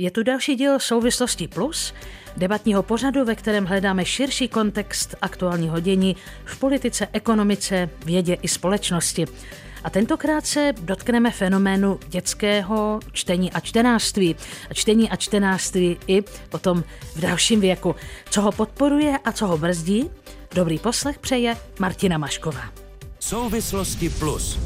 Je tu další díl Souvislosti Plus, debatního pořadu, ve kterém hledáme širší kontext aktuálního dění v politice, ekonomice, vědě i společnosti. A tentokrát se dotkneme fenoménu dětského čtení a čtenářství. A čtení a čtenářství i potom v dalším věku. Co ho podporuje a co ho brzdí? Dobrý poslech přeje Martina Mašková. Souvislosti plus.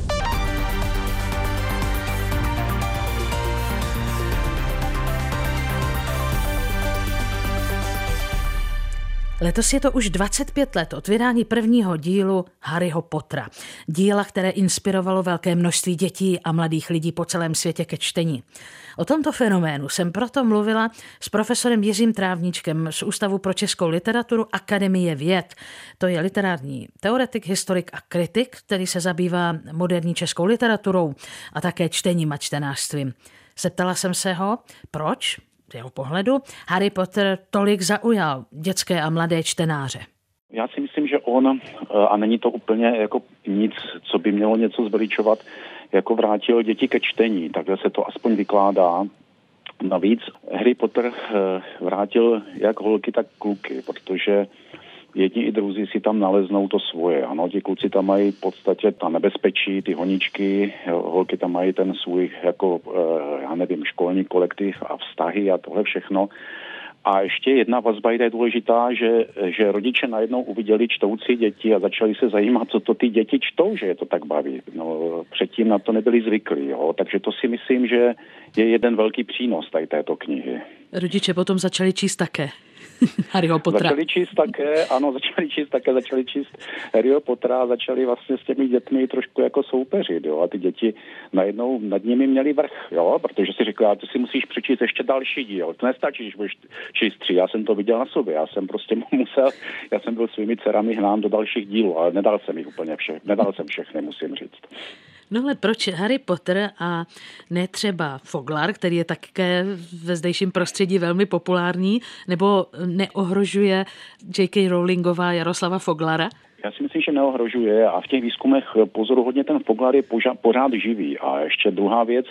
Letos je to už 25 let od vydání prvního dílu Harryho Pottera. Díla, které inspirovalo velké množství dětí a mladých lidí po celém světě ke čtení. O tomto fenoménu jsem proto mluvila s profesorem Jiřím Trávničkem z Ústavu pro českou literaturu Akademie věd. To je literární teoretik, historik a kritik, který se zabývá moderní českou literaturou a také čtením a čtenářstvím. Zeptala jsem se ho, proč jeho pohledu Harry Potter tolik zaujal dětské a mladé čtenáře? Já si myslím, že on, eh, a není to úplně jako nic, co by mělo něco zveličovat, jako vrátil děti ke čtení, takhle se to aspoň vykládá. Navíc Harry Potter eh, vrátil jak holky, tak kluky, protože jedni i druzí si tam naleznou to svoje. Ano, ti kluci tam mají v podstatě ta nebezpečí, ty honičky, holky tam mají ten svůj, jako, eh, já nevím, školní kolektiv a vztahy a tohle všechno. A ještě jedna vazba je důležitá, že, že rodiče najednou uviděli čtoucí děti a začali se zajímat, co to ty děti čtou, že je to tak baví. No, předtím na to nebyli zvyklí, jo. takže to si myslím, že je jeden velký přínos tady této knihy. Rodiče potom začali číst také. Harryho Pottera. Začali číst také, ano, začali číst také, začali číst Harryho Pottera a začali vlastně s těmi dětmi trošku jako soupeřit, jo, a ty děti najednou nad nimi měli vrch, jo, protože si řekli, ty si musíš přečíst ještě další díl, to nestačí, když budeš číst tři, já jsem to viděl na sobě, já jsem prostě musel, já jsem byl svými dcerami hnán do dalších dílů, ale nedal jsem jich úplně vše, nedal jsem všechny, musím říct. No ale proč Harry Potter a ne třeba Foglar, který je také ve zdejším prostředí velmi populární, nebo neohrožuje J.K. Rowlingová Jaroslava Foglara? Já si myslím, že neohrožuje a v těch výzkumech pozoruhodně ten Foglar je pořád, pořád živý. A ještě druhá věc,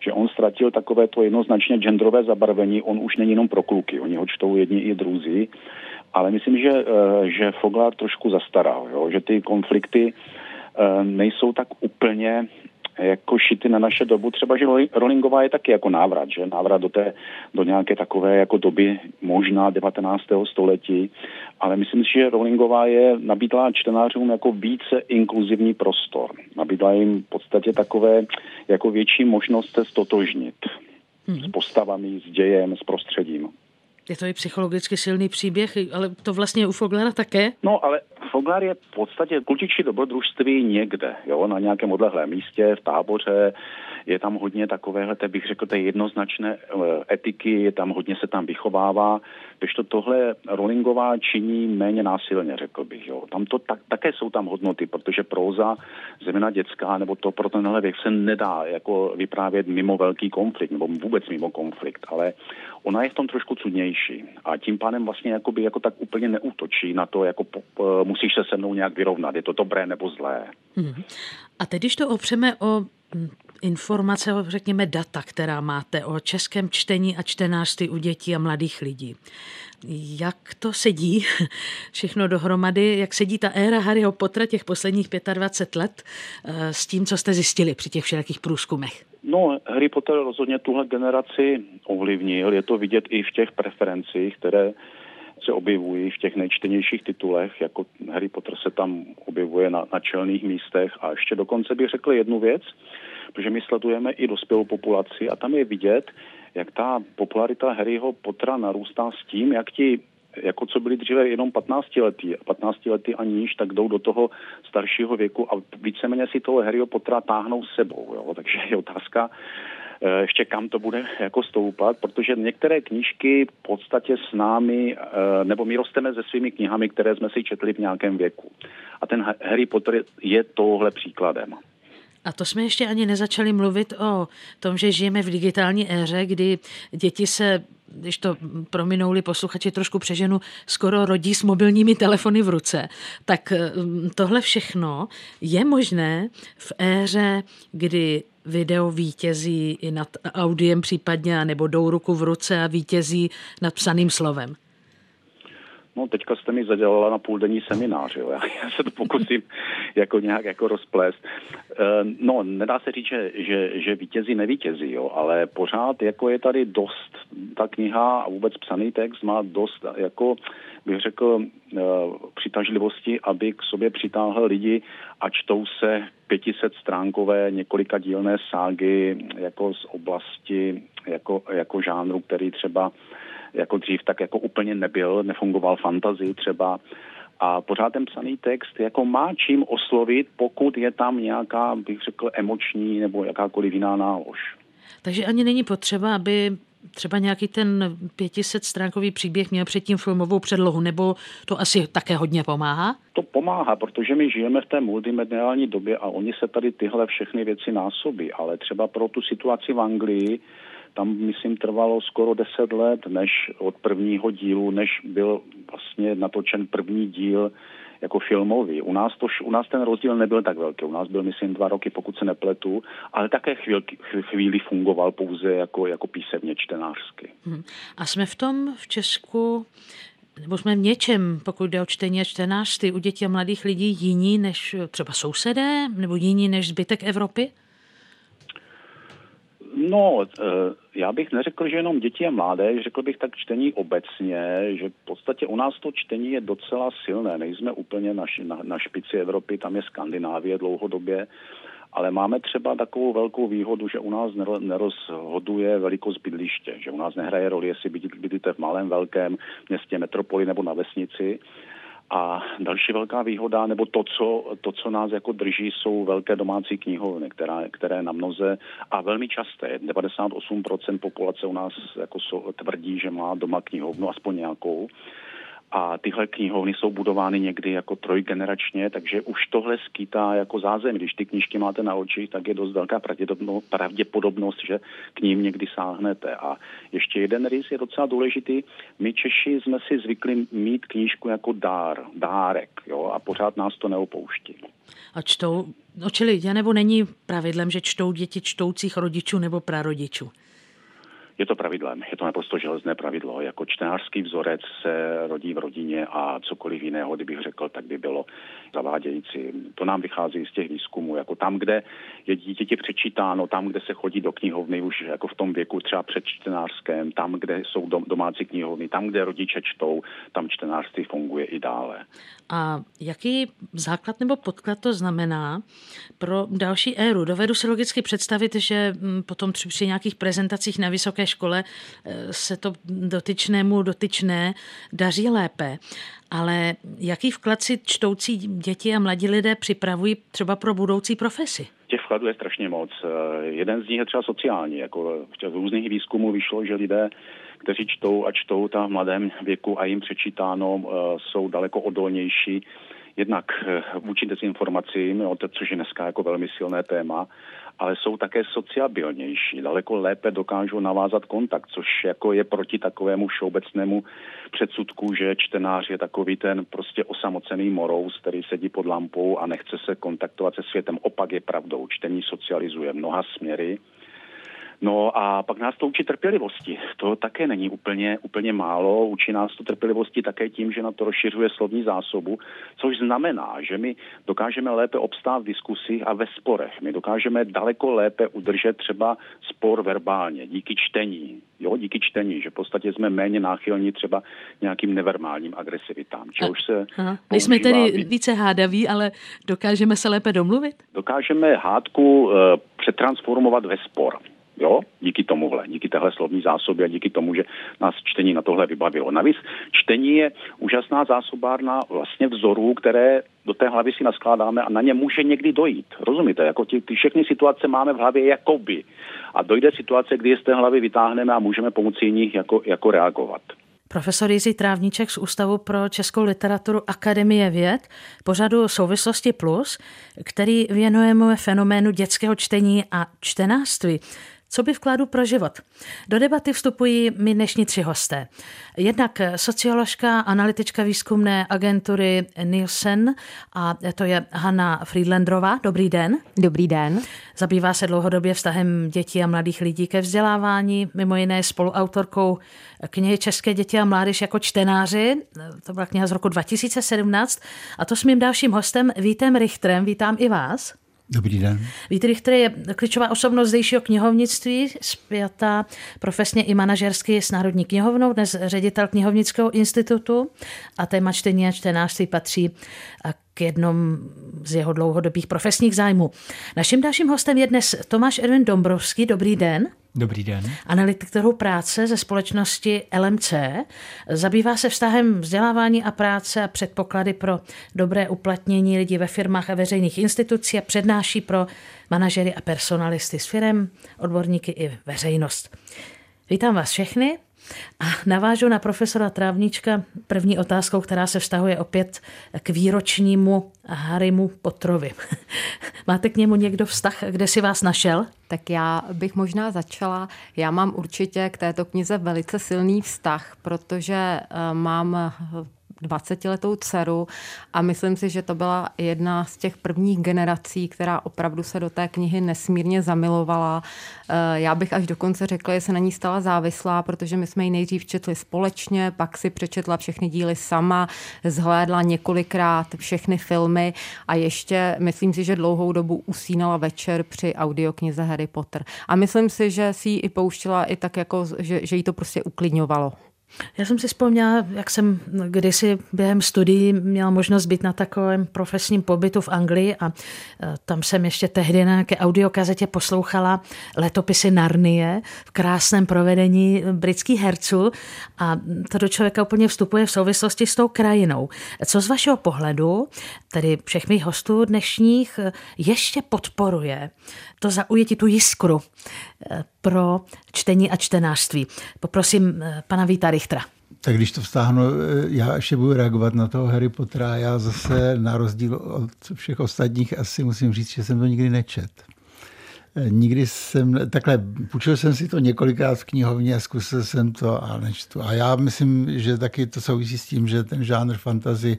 že on ztratil takové to jednoznačně genderové zabarvení, on už není jenom pro kluky, oni ho čtou jedni i druzí, ale myslím, že, eh, že Foglar trošku zastaral, jo? že ty konflikty nejsou tak úplně jako šity na naše dobu. Třeba, že Rollingová je taky jako návrat, že návrat do, té, do nějaké takové jako doby možná 19. století, ale myslím si, že Rollingová je nabídla čtenářům jako více inkluzivní prostor. Nabídla jim v podstatě takové jako větší možnost se stotožnit hmm. s postavami, s dějem, s prostředím. Je to i psychologicky silný příběh, ale to vlastně u Foglara také? No, ale Foglar je v podstatě kultičí dobrodružství někde, jo, na nějakém odlehlém místě, v táboře, je tam hodně takovéhle, bych řekl, té jednoznačné eh, etiky, je tam hodně se tam vychovává, když to tohle Rowlingová činí méně násilně, řekl bych. Jo. Tam to tak, také jsou tam hodnoty, protože próza, zejména dětská, nebo to pro tenhle věk se nedá jako vyprávět mimo velký konflikt, nebo vůbec mimo konflikt, ale ona je v tom trošku cudnější a tím pádem vlastně jakoby, jako tak úplně neútočí na to, jako po, po, musíš se se mnou nějak vyrovnat, je to dobré nebo zlé. Hmm. A teď, když to opřeme o informace, řekněme data, která máte o českém čtení a čtenářství u dětí a mladých lidí. Jak to sedí všechno dohromady, jak sedí ta éra Harryho Pottera těch posledních 25 let eh, s tím, co jste zjistili při těch všelijakých průzkumech? No, Harry Potter rozhodně tuhle generaci ovlivnil. Je to vidět i v těch preferencích, které se objevují v těch nejčtenějších titulech, jako Harry Potter se tam objevuje na, na čelných místech a ještě dokonce bych řekl jednu věc, protože my sledujeme i dospělou populaci a tam je vidět, jak ta popularita Harryho Pottera narůstá s tím, jak ti jako co byli dříve jenom 15 letý, 15 lety a níž, tak jdou do toho staršího věku a víceméně si toho Harryho Pottera táhnou sebou. Jo? Takže je otázka, ještě kam to bude jako stoupat, protože některé knížky v podstatě s námi, eh, nebo my rosteme se svými knihami, které jsme si četli v nějakém věku. A ten Harry Potter je tohle příkladem. A to jsme ještě ani nezačali mluvit o tom, že žijeme v digitální éře, kdy děti se když to prominouli posluchači trošku přeženu, skoro rodí s mobilními telefony v ruce. Tak mm, tohle všechno je možné v éře, kdy video vítězí i nad audiem případně, nebo jdou ruku v ruce a vítězí nad psaným slovem. No, teďka jste mi zadělala na půldenní seminář, jo. Já, já se to pokusím jako nějak jako rozplést. E, no, nedá se říct, že, že, že vítězí nevítězí, jo, ale pořád jako je tady dost, ta kniha a vůbec psaný text má dost jako bych řekl, e, přitažlivosti, aby k sobě přitáhl lidi a čtou se 500 stránkové několika dílné ságy jako z oblasti, jako, jako žánru, který třeba jako dřív tak jako úplně nebyl, nefungoval fantazii třeba. A pořád ten psaný text jako má čím oslovit, pokud je tam nějaká, bych řekl, emoční nebo jakákoliv jiná nálož. Takže ani není potřeba, aby třeba nějaký ten 500 stránkový příběh měl předtím filmovou předlohu, nebo to asi také hodně pomáhá? To pomáhá, protože my žijeme v té multimediální době a oni se tady tyhle všechny věci násobí, ale třeba pro tu situaci v Anglii tam, myslím, trvalo skoro deset let, než od prvního dílu, než byl vlastně natočen první díl jako filmový. U nás, to, u nás ten rozdíl nebyl tak velký. U nás byl, myslím, dva roky, pokud se nepletu, ale také chvíli, chvíli fungoval pouze jako, jako písemně čtenářsky. Hmm. A jsme v tom v Česku nebo jsme v něčem, pokud jde o čtení a čtenářství, u dětí a mladých lidí jiní než třeba sousedé, nebo jiní než zbytek Evropy? No, eh, já bych neřekl, že jenom děti a mládež, řekl bych tak čtení obecně, že v podstatě u nás to čtení je docela silné. Nejsme úplně na, na, na špici Evropy, tam je Skandinávie dlouhodobě, ale máme třeba takovou velkou výhodu, že u nás nerozhoduje velikost bydliště, že u nás nehraje roli, jestli bydlíte v malém, velkém městě, metropoli nebo na vesnici, a další velká výhoda, nebo to, co, to, co nás jako drží, jsou velké domácí knihovny, které, které na mnoze a velmi časté, 98% populace u nás jako so, tvrdí, že má doma knihovnu, aspoň nějakou. A tyhle knihovny jsou budovány někdy jako trojgeneračně, takže už tohle skýtá jako zázemí. Když ty knížky máte na očích, tak je dost velká pravděpodobnost, že k ním někdy sáhnete. A ještě jeden rys je docela důležitý. My Češi jsme si zvykli mít knížku jako dár, dárek, jo, a pořád nás to neopouští. A čtou, no čili já nebo není pravidlem, že čtou děti čtoucích rodičů nebo prarodičů? Je to pravidlem, je to naprosto železné pravidlo. Jako čtenářský vzorec se rodí v rodině a cokoliv jiného, kdybych řekl, tak by bylo zavádějící. To nám vychází z těch výzkumů. Jako tam, kde je dítěti přečítáno, tam, kde se chodí do knihovny už jako v tom věku třeba před čtenářském, tam, kde jsou dom, domácí knihovny, tam, kde rodiče čtou, tam čtenářství funguje i dále. A jaký základ nebo podklad to znamená pro další éru? Dovedu si logicky představit, že mm, potom při nějakých prezentacích na vysoké škole eh, se to dotyčnému dotyčné daří lépe. Ale jaký vklad si čtoucí děti a mladí lidé připravují třeba pro budoucí profesi? Těch vkladů je strašně moc. Eh, jeden z nich je třeba sociální. Jako v těch různých výzkumů vyšlo, že lidé kteří čtou a čtou tam v mladém věku a jim přečítáno, eh, jsou daleko odolnější jednak eh, vůči dezinformacím, což je dneska jako velmi silné téma, ale jsou také sociabilnější, daleko lépe dokážou navázat kontakt, což jako je proti takovému všeobecnému předsudku, že čtenář je takový ten prostě osamocený morous, který sedí pod lampou a nechce se kontaktovat se světem. Opak je pravdou. Čtení socializuje mnoha směry No a pak nás to učí trpělivosti. To také není úplně, úplně málo. Učí nás to trpělivosti také tím, že na to rozšiřuje slovní zásobu, což znamená, že my dokážeme lépe obstát v diskusích a ve sporech. My dokážeme daleko lépe udržet třeba spor verbálně díky čtení. Jo, díky čtení, že v podstatě jsme méně náchylní třeba nějakým neverbálním agresivitám. Čehož se Nejsme tedy více hádaví, ale dokážeme se lépe domluvit? Dokážeme hádku uh, přetransformovat ve spor. Jo, díky tomuhle, díky téhle slovní zásobě a díky tomu, že nás čtení na tohle vybavilo. Navíc čtení je úžasná zásobárna vlastně vzorů, které do té hlavy si naskládáme a na ně může někdy dojít. Rozumíte? Jako ty, ty všechny situace máme v hlavě jakoby. A dojde situace, kdy je z té hlavy vytáhneme a můžeme pomocí nich jako, jako reagovat. Profesor Jiří Trávníček z Ústavu pro českou literaturu Akademie věd pořadu Souvislosti Plus, který věnujeme fenoménu dětského čtení a čtenářství. Co by vkladu pro život? Do debaty vstupují mi dnešní tři hosté. Jednak socioložka, analytička výzkumné agentury Nielsen a to je Hanna Friedlandrová. Dobrý den. Dobrý den. Zabývá se dlouhodobě vztahem dětí a mladých lidí ke vzdělávání, mimo jiné spoluautorkou knihy České děti a mládež jako čtenáři. To byla kniha z roku 2017 a to s mým dalším hostem Vítem Richterem. Vítám i vás. Dobrý den. Vít Richter je klíčová osobnost zdejšího knihovnictví, zpětá profesně i manažersky s Národní knihovnou, dnes ředitel knihovnického institutu a téma čtení a čtenářství patří k jednom z jeho dlouhodobých profesních zájmů. Naším dalším hostem je dnes Tomáš Erwin Dombrovský. Dobrý den. Dobrý den. Analytik trhu práce ze společnosti LMC. Zabývá se vztahem vzdělávání a práce a předpoklady pro dobré uplatnění lidí ve firmách a veřejných institucí a přednáší pro manažery a personalisty s firem, odborníky i veřejnost. Vítám vás všechny. A navážu na profesora Trávnička první otázkou, která se vztahuje opět k výročnímu Harrymu Potrovi. Máte k němu někdo vztah, kde si vás našel? Tak já bych možná začala. Já mám určitě k této knize velice silný vztah, protože eh, mám 20-letou dceru a myslím si, že to byla jedna z těch prvních generací, která opravdu se do té knihy nesmírně zamilovala. Eh, já bych až dokonce řekla, že se na ní stala závislá, protože my jsme ji nejdřív četli společně, pak si přečetla všechny díly sama, zhlédla několikrát všechny filmy a ještě myslím si, že dlouhou dobu usínala večer při audioknize Harry Potter. A myslím si, že si ji i pouštila i tak jako, že, že jí to prostě uklidňovalo. Já jsem si vzpomněla, jak jsem kdysi během studií měla možnost být na takovém profesním pobytu v Anglii a e, tam jsem ještě tehdy na nějaké audiokazetě poslouchala letopisy Narnie v krásném provedení britských herců a to do člověka úplně vstupuje v souvislosti s tou krajinou. Co z vašeho pohledu, tedy všech mých hostů dnešních, ještě podporuje to zaujetí, tu jiskru eh, pro čtení a čtenářství. Poprosím pana Víta Richtra. Tak když to vztáhnu, eh, já ještě budu reagovat na toho Harry Pottera. Já zase na rozdíl od všech ostatních asi musím říct, že jsem to nikdy nečet. Nikdy jsem, takhle, půjčil jsem si to několikrát v knihovně zkusil jsem to a nečtu. A já myslím, že taky to souvisí s tím, že ten žánr fantazy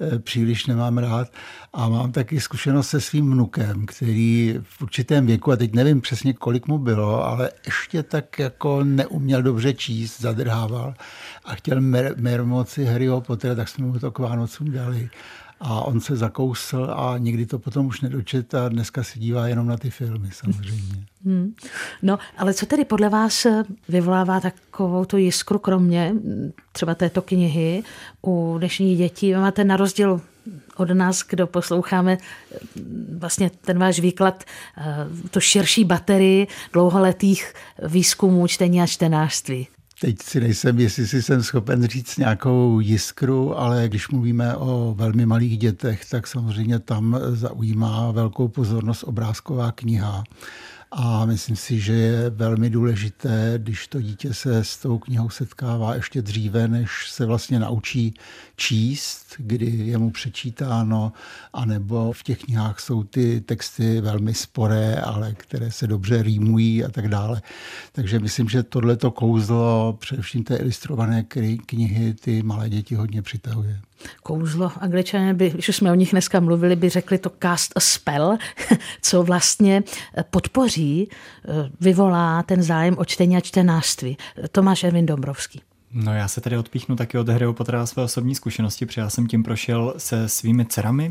eh, příliš nemám rád. A mám taky zkušenost se svým vnukem, který v určitém věku, a teď nevím přesně, kolik mu bylo, ale ještě tak jako neuměl dobře číst, zadrhával a chtěl mer, mer moci Harryho Pottera, tak jsme mu to k Vánocům dali a on se zakousl a nikdy to potom už nedočet a dneska se dívá jenom na ty filmy samozřejmě. Hmm. No, ale co tedy podle vás vyvolává takovou tu jiskru, kromě třeba této knihy u dnešních dětí? Máte na rozdíl od nás, kdo posloucháme vlastně ten váš výklad, eh, to širší baterii dlouholetých výzkumů čtení a čtenářství. Teď si nejsem, jestli si jsem schopen říct nějakou jiskru, ale když mluvíme o velmi malých dětech, tak samozřejmě tam zaujímá velkou pozornost obrázková kniha. A myslím si, že je velmi důležité, když to dítě se s tou knihou setkává ještě dříve, než se vlastně naučí číst, kdy je mu přečítáno, anebo v těch knihách jsou ty texty velmi sporé, ale které se dobře rýmují a tak dále. Takže myslím, že tohleto kouzlo, především té ilustrované knihy, ty malé děti hodně přitahuje kouzlo. Angličané by, když už jsme o nich dneska mluvili, by řekli to cast a spell, co vlastně podpoří, vyvolá ten zájem o čtení a čtenářství. Tomáš Ervin Dombrovský. No já se tady odpíchnu taky od Harryho Pottera své osobní zkušenosti, protože já jsem tím prošel se svými dcerami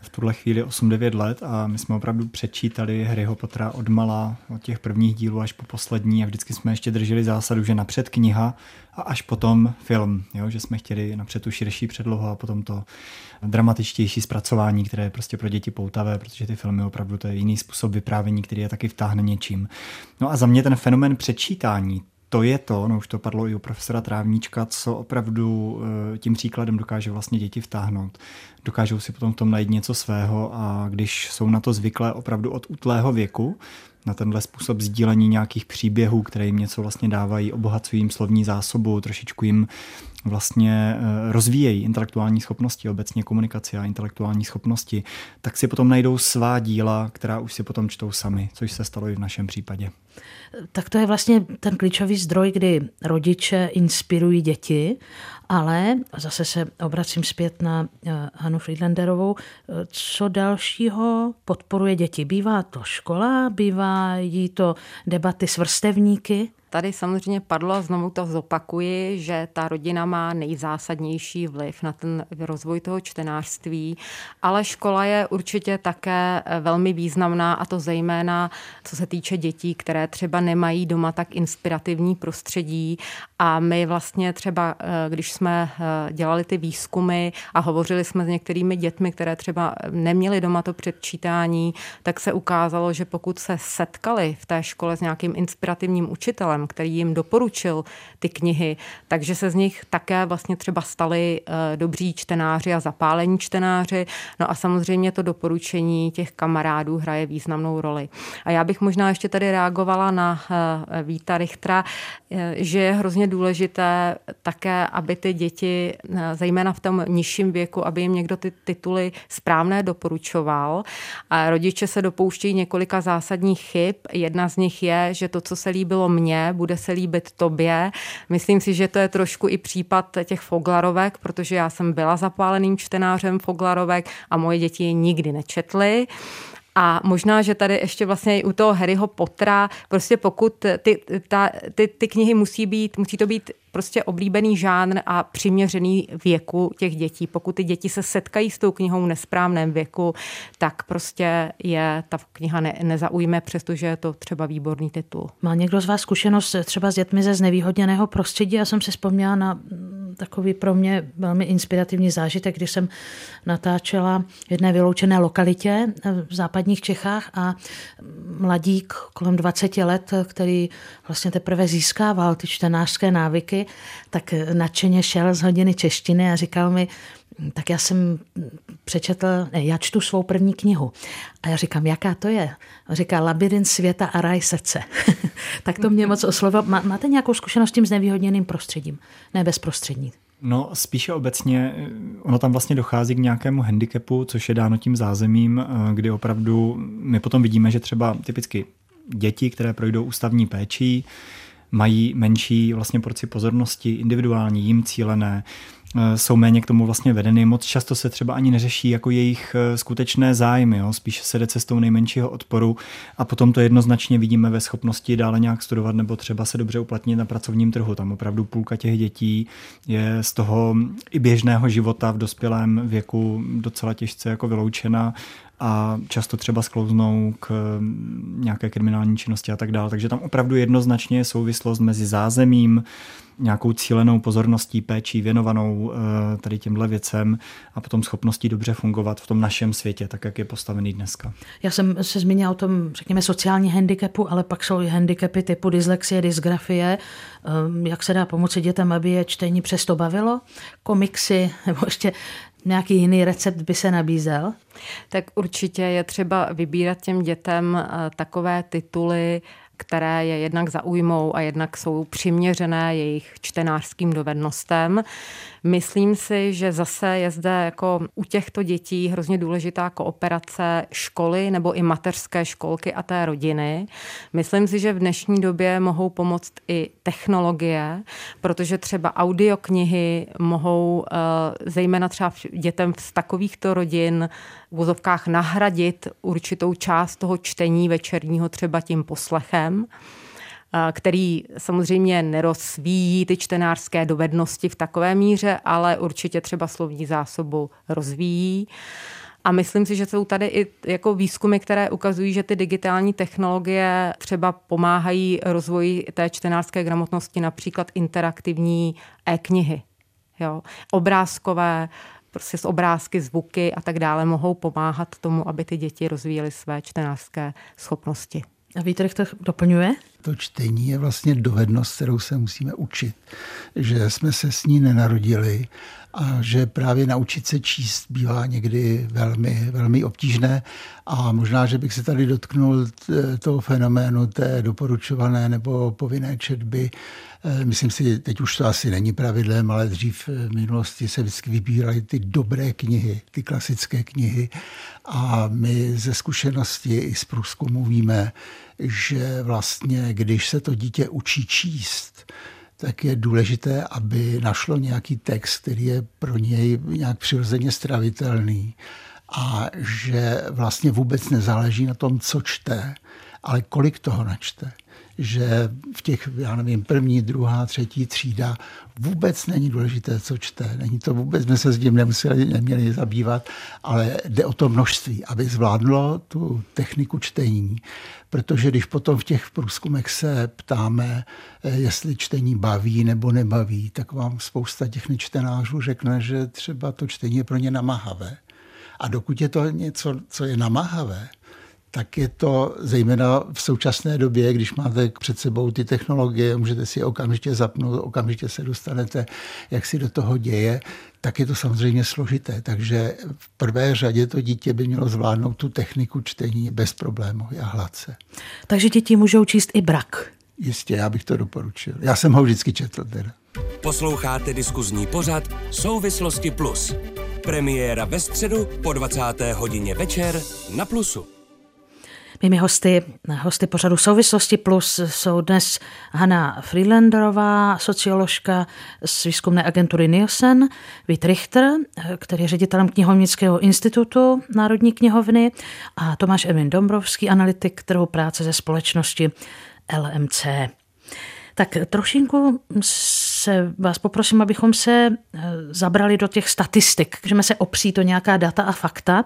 v tuhle chvíli 8-9 let a my jsme opravdu přečítali Harryho Pottera od mala, od těch prvních dílů až po poslední a vždycky jsme ještě drželi zásadu, že napřed kniha a až potom film, jo? že jsme chtěli napřed tu širší předlohu a potom to dramatičtější zpracování, které je prostě pro děti poutavé, protože ty filmy opravdu to je jiný způsob vyprávění, který je taky vtáhne něčím. No a za mě ten fenomen přečítání, to je to, no už to padlo i u profesora Trávníčka, co opravdu eh, tím příkladem dokáže vlastně děti vtáhnout dokážou si potom v tom najít něco svého a když jsou na to zvyklé opravdu od útlého věku, na tenhle způsob sdílení nějakých příběhů, které jim něco vlastně dávají, obohacují jim slovní zásobu, trošičku jim vlastně eh, rozvíjejí intelektuální schopnosti, obecně komunikaci a intelektuální schopnosti, tak si potom najdou svá díla, která už si potom čtou sami, což se stalo i v našem případě. Tak to je vlastně ten klíčový zdroj, kdy rodiče inspirují děti, ale zase se obracím zpět na eh, Hanu Friedlanderovou. Eh, co dalšího podporuje děti? Bývá to škola, bývá jí to debaty s vrstevníky? Tady samozřejmě padlo, a znovu to zopakuji, že ta rodina má nejzásadnější vliv na ten rozvoj toho čtenářství, ale škola je určitě také eh, velmi významná a to zejména co se týče dětí, které třeba nemají doma tak inspirativní prostředí. A my vlastně třeba, eh, když jsme eh, dělali ty výzkumy a hovořili jsme s některými dětmi, které třeba neměly doma to předčítání, tak se ukázalo, že pokud se setkali v té škole s nějakým inspirativním učitelem, učitelem, který jim doporučil ty knihy, takže se z nich také vlastně třeba stali eh, dobří čtenáři a zapálení čtenáři. No a samozřejmě to doporučení těch kamarádů hraje významnou roli. A já bych možná ještě tady reagovala na eh, Víta Richtera, eh, že je hrozně důležité také, aby ty děti, zejména v tom nižším věku, aby jim někdo ty tituly správné doporučoval. A rodiče se dopouštějí několika zásadních chyb. Jedna z nich je, že to, co se líbilo mně, bude se líbit tobě. Myslím si, že to je trošku i případ těch Foglarovek, protože já jsem byla zapáleným čtenářem Foglarovek a moje děti je nikdy nečetly. A možná, že tady ještě vlastně i u toho Harryho Pottera, prostě pokud ty, ta, ty, ty knihy musí být, musí to být prostě oblíbený žánr a přiměřený věku těch dětí. Pokud ty děti se setkají s tou knihou v nesprávném věku, tak prostě je ta kniha ne, nezaujme, přestože je to třeba výborný titul. Má někdo z vás zkušenost třeba s dětmi ze znevýhodněného prostředí? Já jsem si vzpomněla na mm, takový pro mě velmi inspirativní zážitek, když jsem natáčela v jedné vyloučené lokalitě v západních Čechách a mladík kolem 20 let, který vlastně teprve získával ty čtenářské návyky, tak nadšeně šel z hodiny češtiny a říkal mi, tak já jsem přečetl, ne, já čtu svou první knihu. A já říkám, jaká to je? A říká Labirint světa a raj srdce. tak to mě moc oslovilo. Máte nějakou zkušenost s tím znevýhodněným prostředím? Ne bezprostřední. No, spíše obecně, ono tam vlastně dochází k nějakému handicapu, což je dáno tím zázemím, eh, kdy opravdu my potom vidíme, že třeba typicky děti, které projdou ústavní péčí, mají menší vlastně porci pozornosti, individuální, jim cílené, Eh, jsou méně k tomu vlastně vedeny. Moc často se třeba ani neřeší jako jejich eh, skutečné zájmy, jo? spíše se jde cestou nejmenšího odporu a potom to jednoznačně vidíme ve schopnosti dále nějak studovat nebo třeba se dobře uplatnit na pracovním trhu. Tam opravdu půlka těch dětí je z toho i běžného života v dospělém věku docela těžce jako vyloučena a často třeba sklouznou k mm, nějaké kriminální činnosti a tak dále. Takže tam opravdu jednoznačně je souvislost mezi zázemím, nějakou cílenou pozorností, péčí věnovanou eh, tady těmhle věcem a potom schopností dobře fungovat v tom našem světě, tak jak je postavený dneska. Já jsem se zmínila o tom, řekněme, sociální handicapu, ale pak jsou i handicapy typu dyslexie, dysgrafie. Ehm, jak se dá pomoci dětem, aby je čtení přesto bavilo? Komiksy nebo ještě nějaký jiný recept by se nabízel? Tak určitě je třeba vybírat těm dětem eh, takové tituly, které je jednak zaujmou a jednak jsou přiměřené jejich čtenářským dovednostem. Myslím si, že zase je zde jako u těchto dětí hrozně důležitá kooperace školy nebo i mateřské školky a té rodiny. Myslím si, že v dnešní době mohou pomoct i technologie, protože třeba audioknihy mohou eh, zejména třeba dětem z takovýchto rodin v vozovkách nahradit určitou část toho čtení večerního třeba tím poslechem který samozřejmě nerozvíjí ty čtenářské dovednosti v takové míře, ale určitě třeba slovní zásobu rozvíjí. A myslím si, že jsou tady i jako výzkumy, které ukazují, že ty digitální technologie třeba pomáhají rozvoji té čtenářské gramotnosti, například interaktivní e-knihy. Jo? Obrázkové, prostě s obrázky, zvuky a tak dále mohou pomáhat tomu, aby ty děti rozvíjely své čtenářské schopnosti. A Vítr to doplňuje? To čtení je vlastně dovednost, kterou se musíme učit. Že jsme se s ní nenarodili a že právě naučit se číst bývá někdy velmi, velmi obtížné a možná, že bych se tady dotknul toho fenoménu té doporučované nebo povinné četby. Eh, myslím si, teď už to asi není pravidlem, ale dřív v minulosti se vždycky vybíraly ty dobré knihy, ty klasické knihy a my ze zkušenosti i z průzkumu víme, že vlastně, když se to dítě učí číst, tak je důležité, aby našlo nějaký text, který je pro něj nějak přirozeně stravitelný a že vlastně vůbec nezáleží na tom, co čte, ale kolik toho načte že v těch, já nevím, první, druhá, třetí třída vůbec není důležité, co čte. Není to vůbec, jsme se s tím nemuseli, neměli zabývat, ale jde o to množství, aby zvládlo tu techniku čtení. Protože když potom v těch průzkumech se ptáme, eh, jestli čtení baví nebo nebaví, tak vám spousta těch nečtenářů řekne, že třeba to čtení je pro ně namáhavé. A dokud je to něco, co je namáhavé, tak je to zejména v současné době, když máte před sebou ty technologie, můžete si okamžitě zapnout, okamžitě se dostanete, jak si do toho děje, tak je to samozřejmě složité. Takže v prvé řadě to dítě by mělo zvládnout tu techniku čtení bez problémů a hladce. Takže děti můžou číst i brak. Jistě, já bych to doporučil. Já jsem ho vždycky četl teda. Posloucháte diskuzní pořad Souvislosti Plus. Premiéra ve středu po 20. hodině večer na Plusu. Mými hosty, hosty pořadu Souvislosti Plus jsou dnes Hanna Freelanderová, socioložka z výzkumné agentury Nielsen, Vít Richter, který je ředitelem knihovnického institutu Národní knihovny a Tomáš Emil Dombrovský, analytik trhu práce ze společnosti LMC. Tak trošinku se vás poprosím, abychom se eh, zabrali do těch statistik, že se opřít o nějaká data a fakta,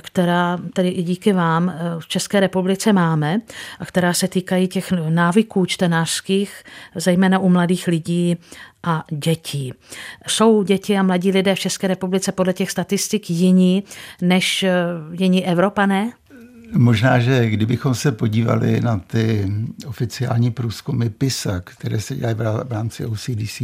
která tedy i díky vám eh, v České republice máme a která se týkají těch návyků čtenářských, zejména u mladých lidí a dětí. Jsou děti a mladí lidé v České republice podle těch statistik jiní než eh, jiní Evropané? Možná, že kdybychom se podívali na ty oficiální průzkumy PISA, které se dělají v rámci OCDC,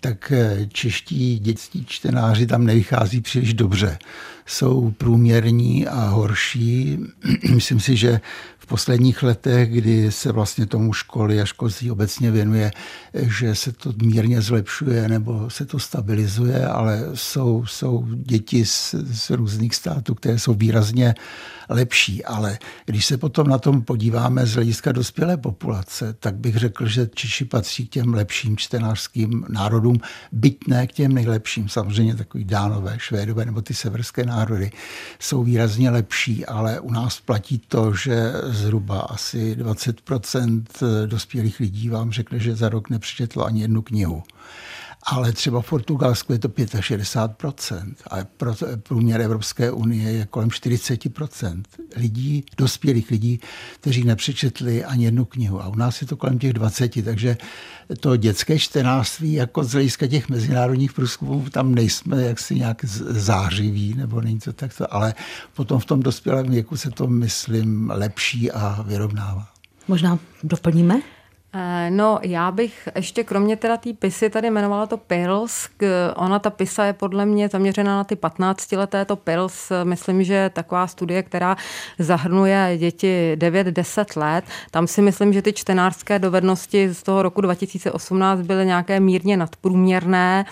tak eh, čeští dětští čtenáři tam nevychází příliš dobře. Jsou průměrní a horší. Myslím si, že posledních letech, kdy se vlastně tomu školy a školství obecně věnuje, že se to mírně zlepšuje nebo se to stabilizuje, ale jsou, jsou děti z, z různých států, které jsou výrazně lepší. Ale když se potom na tom podíváme z hlediska dospělé populace, tak bych řekl, že Češi patří k těm lepším čtenářským národům, byť ne k těm nejlepším. Samozřejmě takový dánové, švédové nebo ty severské národy jsou výrazně lepší, ale u nás platí to, že zhruba asi 20% dospělých lidí vám řekne, že za rok nepřečetlo ani jednu knihu ale třeba v Portugalsku je to 65%, a průměr Evropské unie je kolem 40% lidí, dospělých lidí, kteří nepřečetli ani jednu knihu. A u nás je to kolem těch 20, takže to dětské čtenářství, jako z hlediska těch mezinárodních průzkumů, tam nejsme jaksi nějak zářiví, nebo není to takto, ale potom v tom dospělém věku se to, myslím, lepší a vyrovnává. Možná doplníme? Eh, no, já bych ještě kromě teda té pisy tady jmenovala to PIRLS. Ona, ta pisa je podle mě zaměřená na ty 15 leté. To PIRLS, myslím, že taková studie, která zahrnuje děti 9-10 let. Tam si myslím, že ty čtenářské dovednosti z toho roku 2018 byly nějaké mírně nadprůměrné.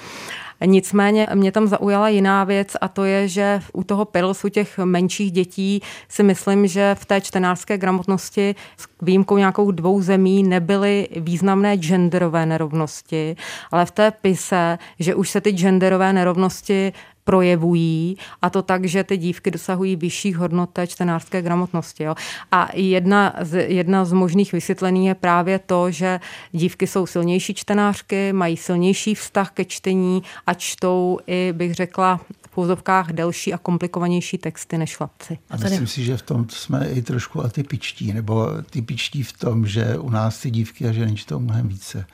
Nicméně mě tam zaujala jiná věc a to je, že u toho PIRLSu těch menších dětí si myslím, že v té čtenářské gramotnosti s výjimkou nějakou dvou zemí nebyly významné genderové nerovnosti, ale v té pise, že už se ty genderové nerovnosti projevují a to tak, že ty dívky dosahují vyšších hodnot té čtenářské gramotnosti. Jo. A jedna z, jedna z možných vysvětlení je právě to, že dívky jsou silnější čtenářky, mají silnější vztah ke čtení a čtou i, bych řekla, v pouzovkách delší a komplikovanější texty než chlapci. A myslím si, že v tom jsme i trošku atypičtí, nebo typičtí v tom, že u nás ty dívky a ženy čtou mnohem více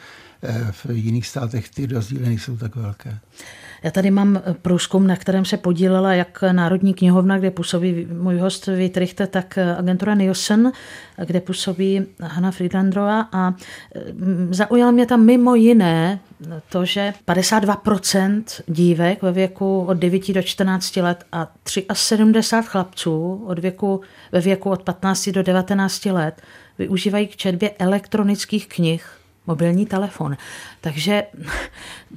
v jiných státech ty rozdíly nejsou tak velké. Já tady mám průzkum, na kterém se podílela jak Národní knihovna, kde působí můj host Vít tak agentura Nielsen, kde působí Hanna Friedlandrová a mm, zaujal mě tam mimo jiné to, že 52% dívek ve věku od 9 do 14 let a 73 chlapců od věku, ve věku od 15 do 19 let využívají k četbě elektronických knih mobilní telefon. Takže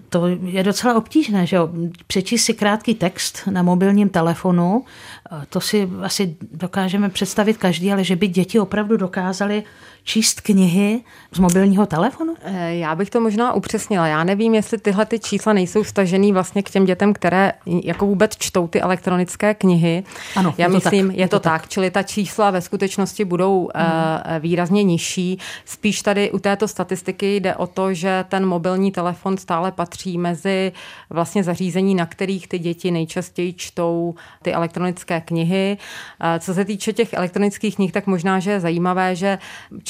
to je docela obtížné, že jo? Přečíst si krátký text na mobilním telefonu, to si asi dokážeme představit každý, ale že by děti opravdu dokázaly číst knihy z mobilního telefonu? Eh, já bych to možná upřesnila. Já nevím, jestli tyhle ty čísla nejsou stažený vlastně k těm dětem, které jako vůbec čtou ty elektronické knihy. Ano, Já je myslím, tak, je to, to tak. tak. Čili ta čísla ve skutečnosti budou hmm. výrazně nižší. Spíš tady u této statistiky jde o to, že ten mobilní telefon stále patří mezi vlastně zařízení, na kterých ty děti nejčastěji čtou ty elektronické knihy. Eh, co se týče těch elektronických knih, tak možná, že je zajímavé, že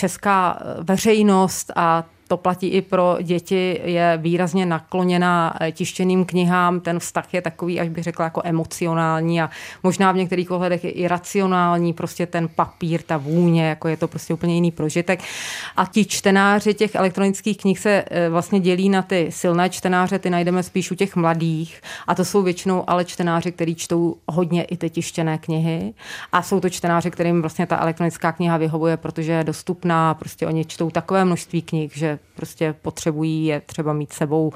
česká veřejnost a to platí i pro děti, je výrazně nakloněna eh, tištěným knihám. Ten vztah je takový, až bych řekla, jako emocionální a možná v některých ohledech i racionální, prostě ten papír, ta vůně, jako je to prostě úplně jiný prožitek. A ti čtenáři těch elektronických knih se eh, vlastně dělí na ty silné čtenáře, ty najdeme spíš u těch mladých a to jsou většinou ale čtenáři, kteří čtou hodně i ty tištěné knihy a jsou to čtenáři, kterým vlastně ta elektronická kniha vyhovuje, protože je dostupná, prostě oni čtou takové množství knih, že prostě potřebují je třeba mít sebou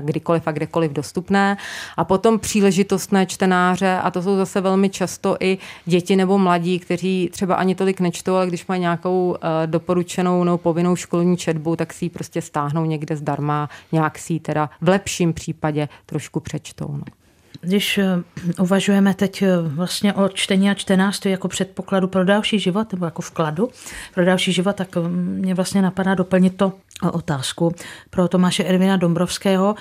kdykoliv a kdekoliv dostupné. A potom příležitostné čtenáře, a to jsou zase velmi často i děti nebo mladí, kteří třeba ani tolik nečtou, ale když mají nějakou eh, doporučenou nebo povinnou školní četbu, tak si ji prostě stáhnou někde zdarma, nějak si ji teda v lepším případě trošku přečtou. No. Když eh, uvažujeme teď eh, vlastně o čtení a čtenářství jako předpokladu pro další život, nebo jako vkladu pro další život, tak eh, mě vlastně napadá doplnit to otázku pro Tomáše Ervina Dombrovského,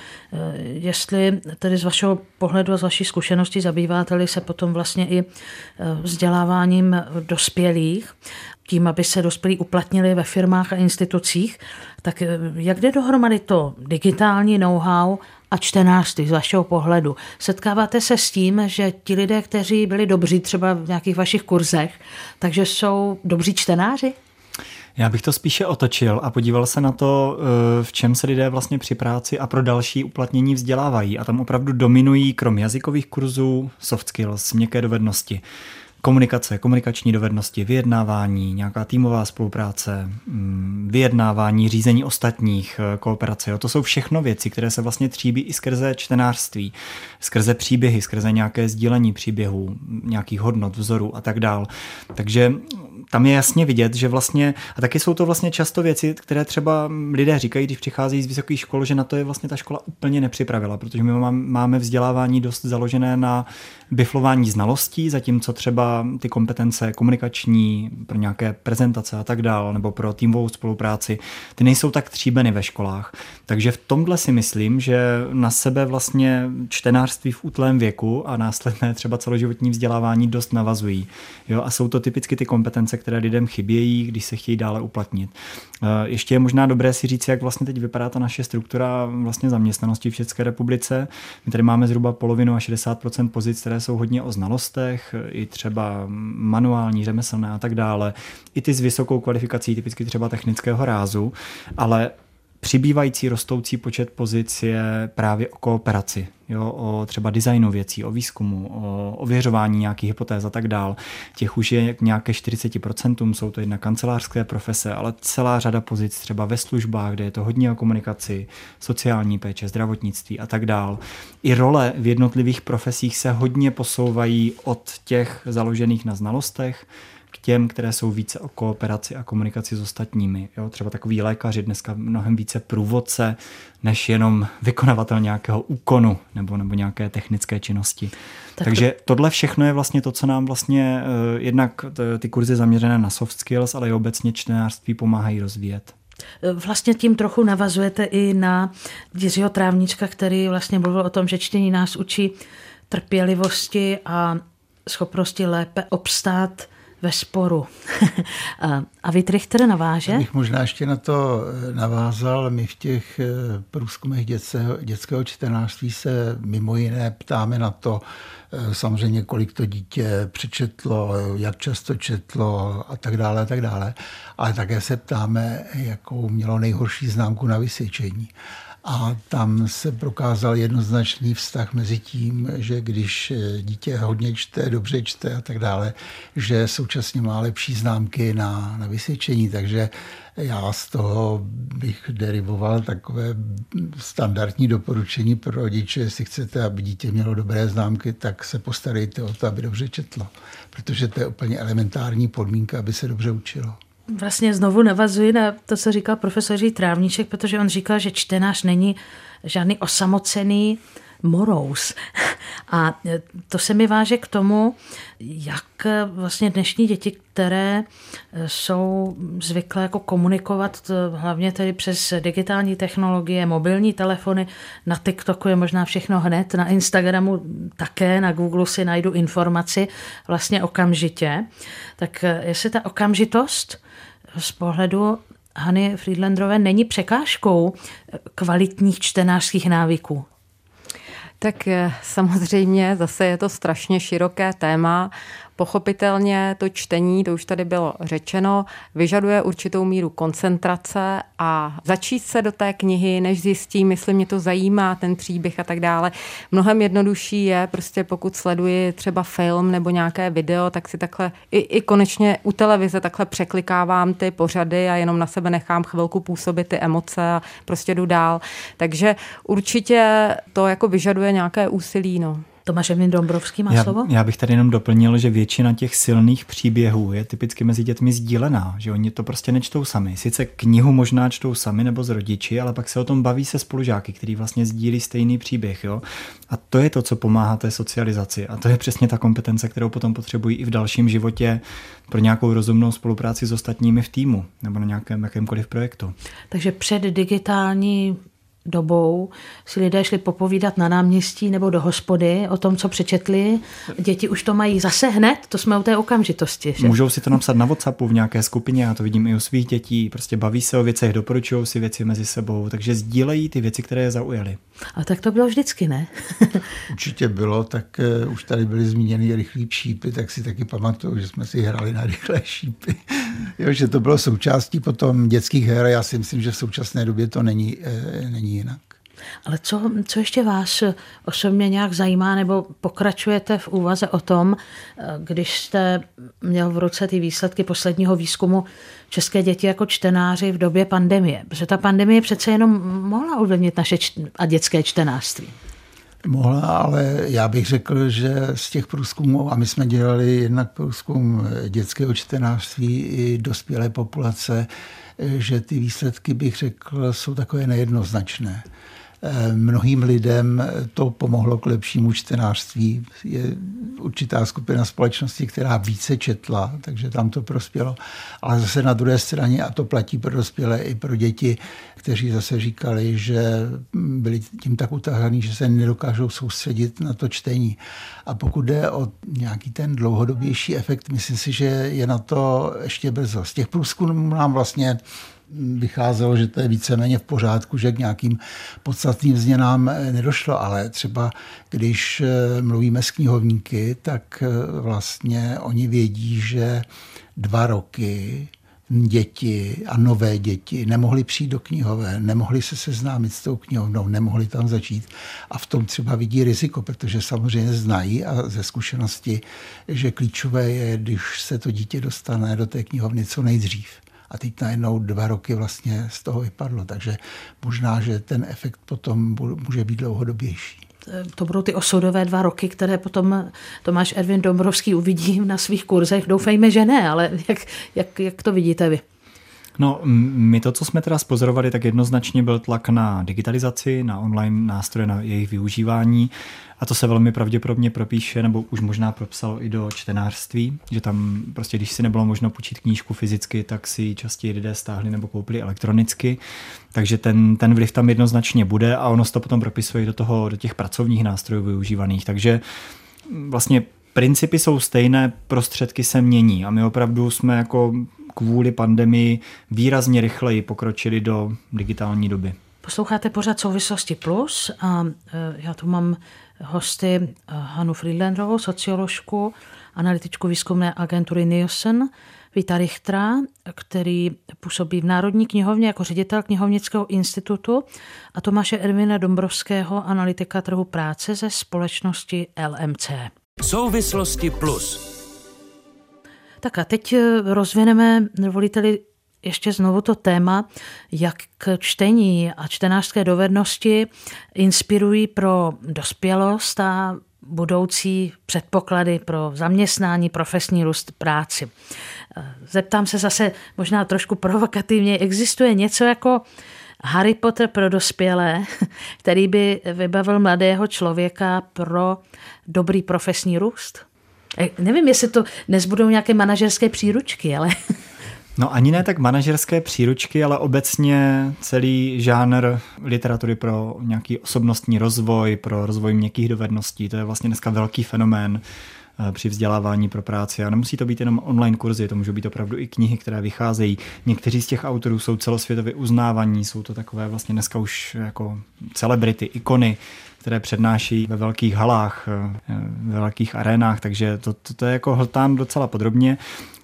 jestli tedy z vašeho pohledu a z vaší zkušenosti zabýváte se potom vlastně i vzděláváním dospělých, tím, aby se dospělí uplatnili ve firmách a institucích, tak jak jde dohromady to digitální know-how a čtenářství z vašeho pohledu. Setkáváte se s tím, že ti lidé, kteří byli dobří třeba v nějakých vašich kurzech, takže jsou dobří čtenáři? Já bych to spíše otočil a podíval se na to, eh, v čem se lidé vlastně při práci a pro další uplatnění vzdělávají. A tam opravdu dominují krom jazykových kurzů soft skills, měkké dovednosti komunikace, komunikační dovednosti, vyjednávání, nějaká týmová spolupráce, mm, vyjednávání, řízení ostatních, eh, kooperace. Jo. To jsou všechno věci, které se vlastně tříbí i skrze čtenářství, skrze příběhy, skrze nějaké sdílení příběhů, nějakých hodnot, vzorů a tak dál. Takže tam je jasně vidět, že vlastně, a taky jsou to vlastně často věci, které třeba lidé říkají, když přichází z vysokých škol, že na to je vlastně ta škola úplně nepřipravila, protože my máme vzdělávání dost založené na biflování znalostí, zatímco třeba ty kompetence komunikační pro nějaké prezentace a tak dále, nebo pro týmovou spolupráci, ty nejsou tak tříbeny ve školách. Takže v tomhle si myslím, že na sebe vlastně čtenářství v útlém věku a následné třeba celoživotní vzdělávání dost navazují. Jo? A jsou to typicky ty kompetence, které lidem chybějí, když se chtějí dále uplatnit. Eh, ještě je možná dobré si říct, jak vlastně teď vypadá ta naše struktura vlastně zaměstnanosti v České republice. My tady máme zhruba polovinu a 60% pozic, které jsou hodně o znalostech, i třeba manuální, řemeslné a tak dále. I ty s vysokou kvalifikací, typicky třeba technického rázu, ale přibývající rostoucí počet pozic je právě o kooperaci, jo, o třeba designu věcí, o výzkumu, o ověřování nějakých hypotéz a tak dál. Těch už je nějaké 40%, jsou to jedna kancelářské profese, ale celá řada pozic třeba ve službách, kde je to hodně o komunikaci, sociální péče, zdravotnictví a tak dál. I role v jednotlivých profesích se hodně posouvají od těch založených na znalostech k těm, které jsou více o kooperaci a komunikaci s ostatními. Jo? Třeba takový lékaři dneska mnohem více průvodce, než jenom vykonavatel nějakého úkonu nebo, nebo nějaké technické činnosti. Tak Takže to... tohle všechno je vlastně to, co nám vlastně uh, jednak ty kurzy zaměřené na soft skills, ale i obecně čtenářství pomáhají rozvíjet. Vlastně tím trochu navazujete i na Jiřího Trávnička, který vlastně mluvil o tom, že čtení nás učí trpělivosti a schopnosti lépe obstát ve sporu. a vy Trichter naváže? Bych možná ještě na to eh, navázal. My v těch eh, průzkumech dětského, dětského čtenářství se mimo jiné ptáme na to, eh, samozřejmě kolik to dítě přečetlo, jak často četlo a tak dále a tak dále. Ale také se ptáme, jakou mělo nejhorší známku na vysvědčení. A tam se prokázal jednoznačný vztah mezi tím, že když dítě hodně čte, dobře čte a tak dále, že současně má lepší známky na, na vysvědčení. Takže já z toho bych derivoval takové standardní doporučení pro rodiče, jestli chcete, aby dítě mělo dobré známky, tak se postarejte o to, aby dobře četlo. Protože to je úplně elementární podmínka, aby se dobře učilo. Vlastně znovu navazuji na to, co říkal profesor Trávníček, protože on říkal, že čtenář není žádný osamocený morous. A to se mi váže k tomu, jak vlastně dnešní děti, které jsou zvyklé jako komunikovat hlavně tedy přes digitální technologie, mobilní telefony, na TikToku je možná všechno hned, na Instagramu také, na Google si najdu informaci vlastně okamžitě. Tak jestli ta okamžitost z pohledu Hany Friedlandrové není překážkou kvalitních čtenářských návyků? Tak eh, samozřejmě zase je to strašně široké téma. Pochopitelně to čtení, to už tady bylo řečeno, vyžaduje určitou míru koncentrace a začít se do té knihy, než zjistím, jestli mě to zajímá, ten příběh a tak dále. Mnohem jednodušší je prostě pokud sleduji třeba film nebo nějaké video, tak si takhle i, i konečně u televize takhle překlikávám ty pořady a jenom na sebe nechám chvilku působit ty emoce a prostě jdu dál. Takže určitě to jako vyžaduje nějaké úsilí. No. Tomáš Emil Dombrovský má já, slovo? Já bych tady jenom doplnil, že většina těch silných příběhů je typicky mezi dětmi sdílená, že oni to prostě nečtou sami. Sice knihu možná čtou sami nebo s rodiči, ale pak se o tom baví se spolužáky, který vlastně sdílí stejný příběh. Jo? A to je to, co pomáhá té socializaci. A to je přesně ta kompetence, kterou potom potřebují i v dalším životě pro nějakou rozumnou spolupráci s ostatními v týmu nebo na nějakém jakémkoliv projektu. Takže před digitální dobou si lidé šli popovídat na náměstí nebo do hospody o tom, co přečetli. Děti už to mají zase hned, to jsme u té okamžitosti. Že? Můžou si to napsat na WhatsAppu v nějaké skupině, já to vidím i u svých dětí, prostě baví se o věcech, doporučují si věci mezi sebou, takže sdílejí ty věci, které je zaujaly. A tak to bylo vždycky, ne? Určitě bylo, tak uh, už tady byly zmíněny rychlí šípy, tak si taky pamatuju, že jsme si hrali na rychlé šípy. jo, že to bylo součástí potom dětských her. Já si myslím, že v současné době to není, uh, není jinak. Ale co, co ještě vás osobně nějak zajímá, nebo pokračujete v úvaze o tom, eh, když jste měl v ruce ty výsledky posledního výzkumu české děti jako čtenáři v době pandemie? Protože ta pandemie přece jenom mohla ovlivnit naše čt- a dětské čtenářství. Mohla, ale já bych řekl, že z těch průzkumů, a my jsme dělali jednak průzkum dětského čtenářství i dospělé populace, že ty výsledky, bych řekl, jsou takové nejednoznačné. Eh, mnohým lidem to pomohlo k lepšímu čtenářství. Je určitá skupina společnosti, která více četla, takže tam to prospělo. Ale zase na druhé straně, a to platí pro dospělé i pro děti, kteří zase říkali, že byli tím tak utahaný, že se nedokážou soustředit na to čtení. A pokud jde o nějaký ten dlouhodobější efekt, myslím si, že je na to ještě brzo. Z těch průzkumů nám vlastně vycházelo, že to je víceméně v pořádku, že k nějakým podstatným změnám eh, nedošlo, ale třeba když eh, mluvíme s knihovníky, tak eh, vlastně oni vědí, že dva roky děti a nové děti nemohli přijít do knihové, nemohli se seznámit s tou knihovnou, nemohli tam začít a v tom třeba vidí riziko, protože samozřejmě znají a ze zkušenosti, že klíčové je, když se to dítě dostane do té knihovny co nejdřív a teď najednou dva roky vlastně z toho vypadlo. Takže možná, že ten efekt potom může být dlouhodobější. To budou ty osudové dva roky, které potom Tomáš Ervin Dombrovský uvidí na svých kurzech. Doufejme, že ne, ale jak, jak, jak to vidíte vy? No, my to, co jsme teda spozorovali, tak jednoznačně byl tlak na digitalizaci, na online nástroje, na jejich využívání. A to se velmi pravděpodobně propíše, nebo už možná propsalo i do čtenářství, že tam prostě, když si nebylo možno počít knížku fyzicky, tak si častěji lidé stáhli nebo koupili elektronicky. Takže ten, ten vliv tam jednoznačně bude a ono se to potom propisuje do, toho, do těch pracovních nástrojů využívaných. Takže vlastně principy jsou stejné, prostředky se mění a my opravdu jsme jako kvůli pandemii výrazně rychleji pokročili do digitální doby. Posloucháte pořád Souvislosti Plus a e, já tu mám hosty e, Hanu Friedlanderovou, socioložku, analytičku výzkumné agentury Nielsen, Víta Richtra, který působí v Národní knihovně jako ředitel knihovnického institutu a Tomáše Ervina Dombrovského, analytika trhu práce ze společnosti LMC. Souvislosti plus. Tak a teď e, rozvineme, volíte ještě znovu to téma, jak čtení a čtenářské dovednosti inspirují pro dospělost a budoucí předpoklady pro zaměstnání, profesní růst, práci. Zeptám se zase možná trošku provokativně, existuje něco jako Harry Potter pro dospělé, který by vybavil mladého člověka pro dobrý profesní růst? E, nevím, jestli to dnes budou nějaké manažerské příručky, ale No ani ne tak manažerské příručky, ale obecně celý žánr literatury pro nějaký osobnostní rozvoj, pro rozvoj měkkých dovedností. To je vlastně dneska velký fenomén eh, při vzdělávání pro práci. A nemusí to být jenom online kurzy, to můžou být opravdu i knihy, které vycházejí. Někteří z těch autorů jsou celosvětově uznávaní, jsou to takové vlastně dneska už jako celebrity, ikony, které přednáší ve velkých halách, eh, ve velkých arénách, takže to, to, to je jako hltán docela podrobně.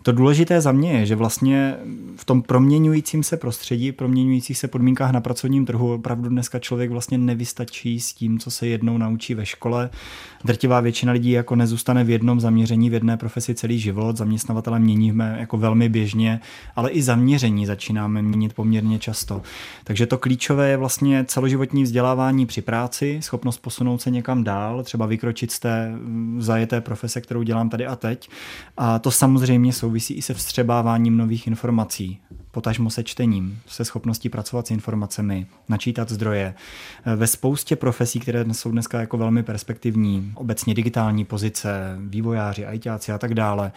To důležité za mě je, že vlastně v tom proměňujícím se prostředí, proměňujících se podmínkách na pracovním trhu opravdu dneska člověk vlastně nevystačí s tím, co se jednou naučí ve škole. Drtivá většina lidí jako nezůstane v jednom zaměření, v jedné profesi celý život. Zaměstnavatele měníme jako velmi běžně, ale i zaměření začínáme měnit poměrně často. Takže to klíčové je vlastně celoživotní vzdělávání při práci, schopnost posunout se někam dál, třeba vykročit z té zajeté profese, kterou dělám tady a teď. A to samozřejmě souvisí souvisí i se vstřebáváním nových informací, potažmo se čtením, se schopností pracovat s informacemi, načítat zdroje. Ve spoustě profesí, které jsou dneska jako velmi perspektivní, obecně digitální pozice, vývojáři, ajťáci a tak dále,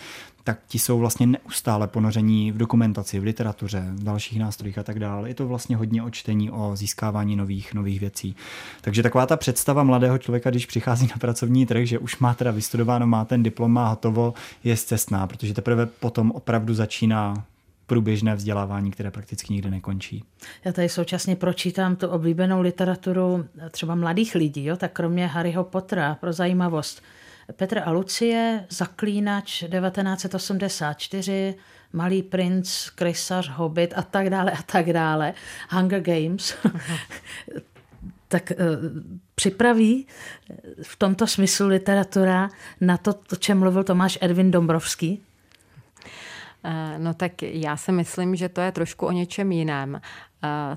tak ti jsou vlastně neustále ponoření v dokumentaci, v literatuře, v dalších nástrojích a tak dále. Je to vlastně hodně o čtení, o získávání nových, nových věcí. Takže taková ta představa mladého člověka, když přichází na pracovní trh, že už má teda vystudováno, má ten diplom, má hotovo, je cestná, protože teprve potom opravdu začíná průběžné vzdělávání, které prakticky nikdy nekončí. Já tady současně pročítám tu oblíbenou literaturu třeba mladých lidí, jo? tak kromě Harryho Pottera, pro zajímavost, Petr a Lucie, Zaklínač 1984, Malý princ, Krysař, Hobbit a tak dále a tak dále, Hunger Games, tak uh, připraví v tomto smyslu literatura na to, o čem mluvil Tomáš Edvin Dombrovský? Eh, no tak já si myslím, že to je trošku o něčem jiném. Eh,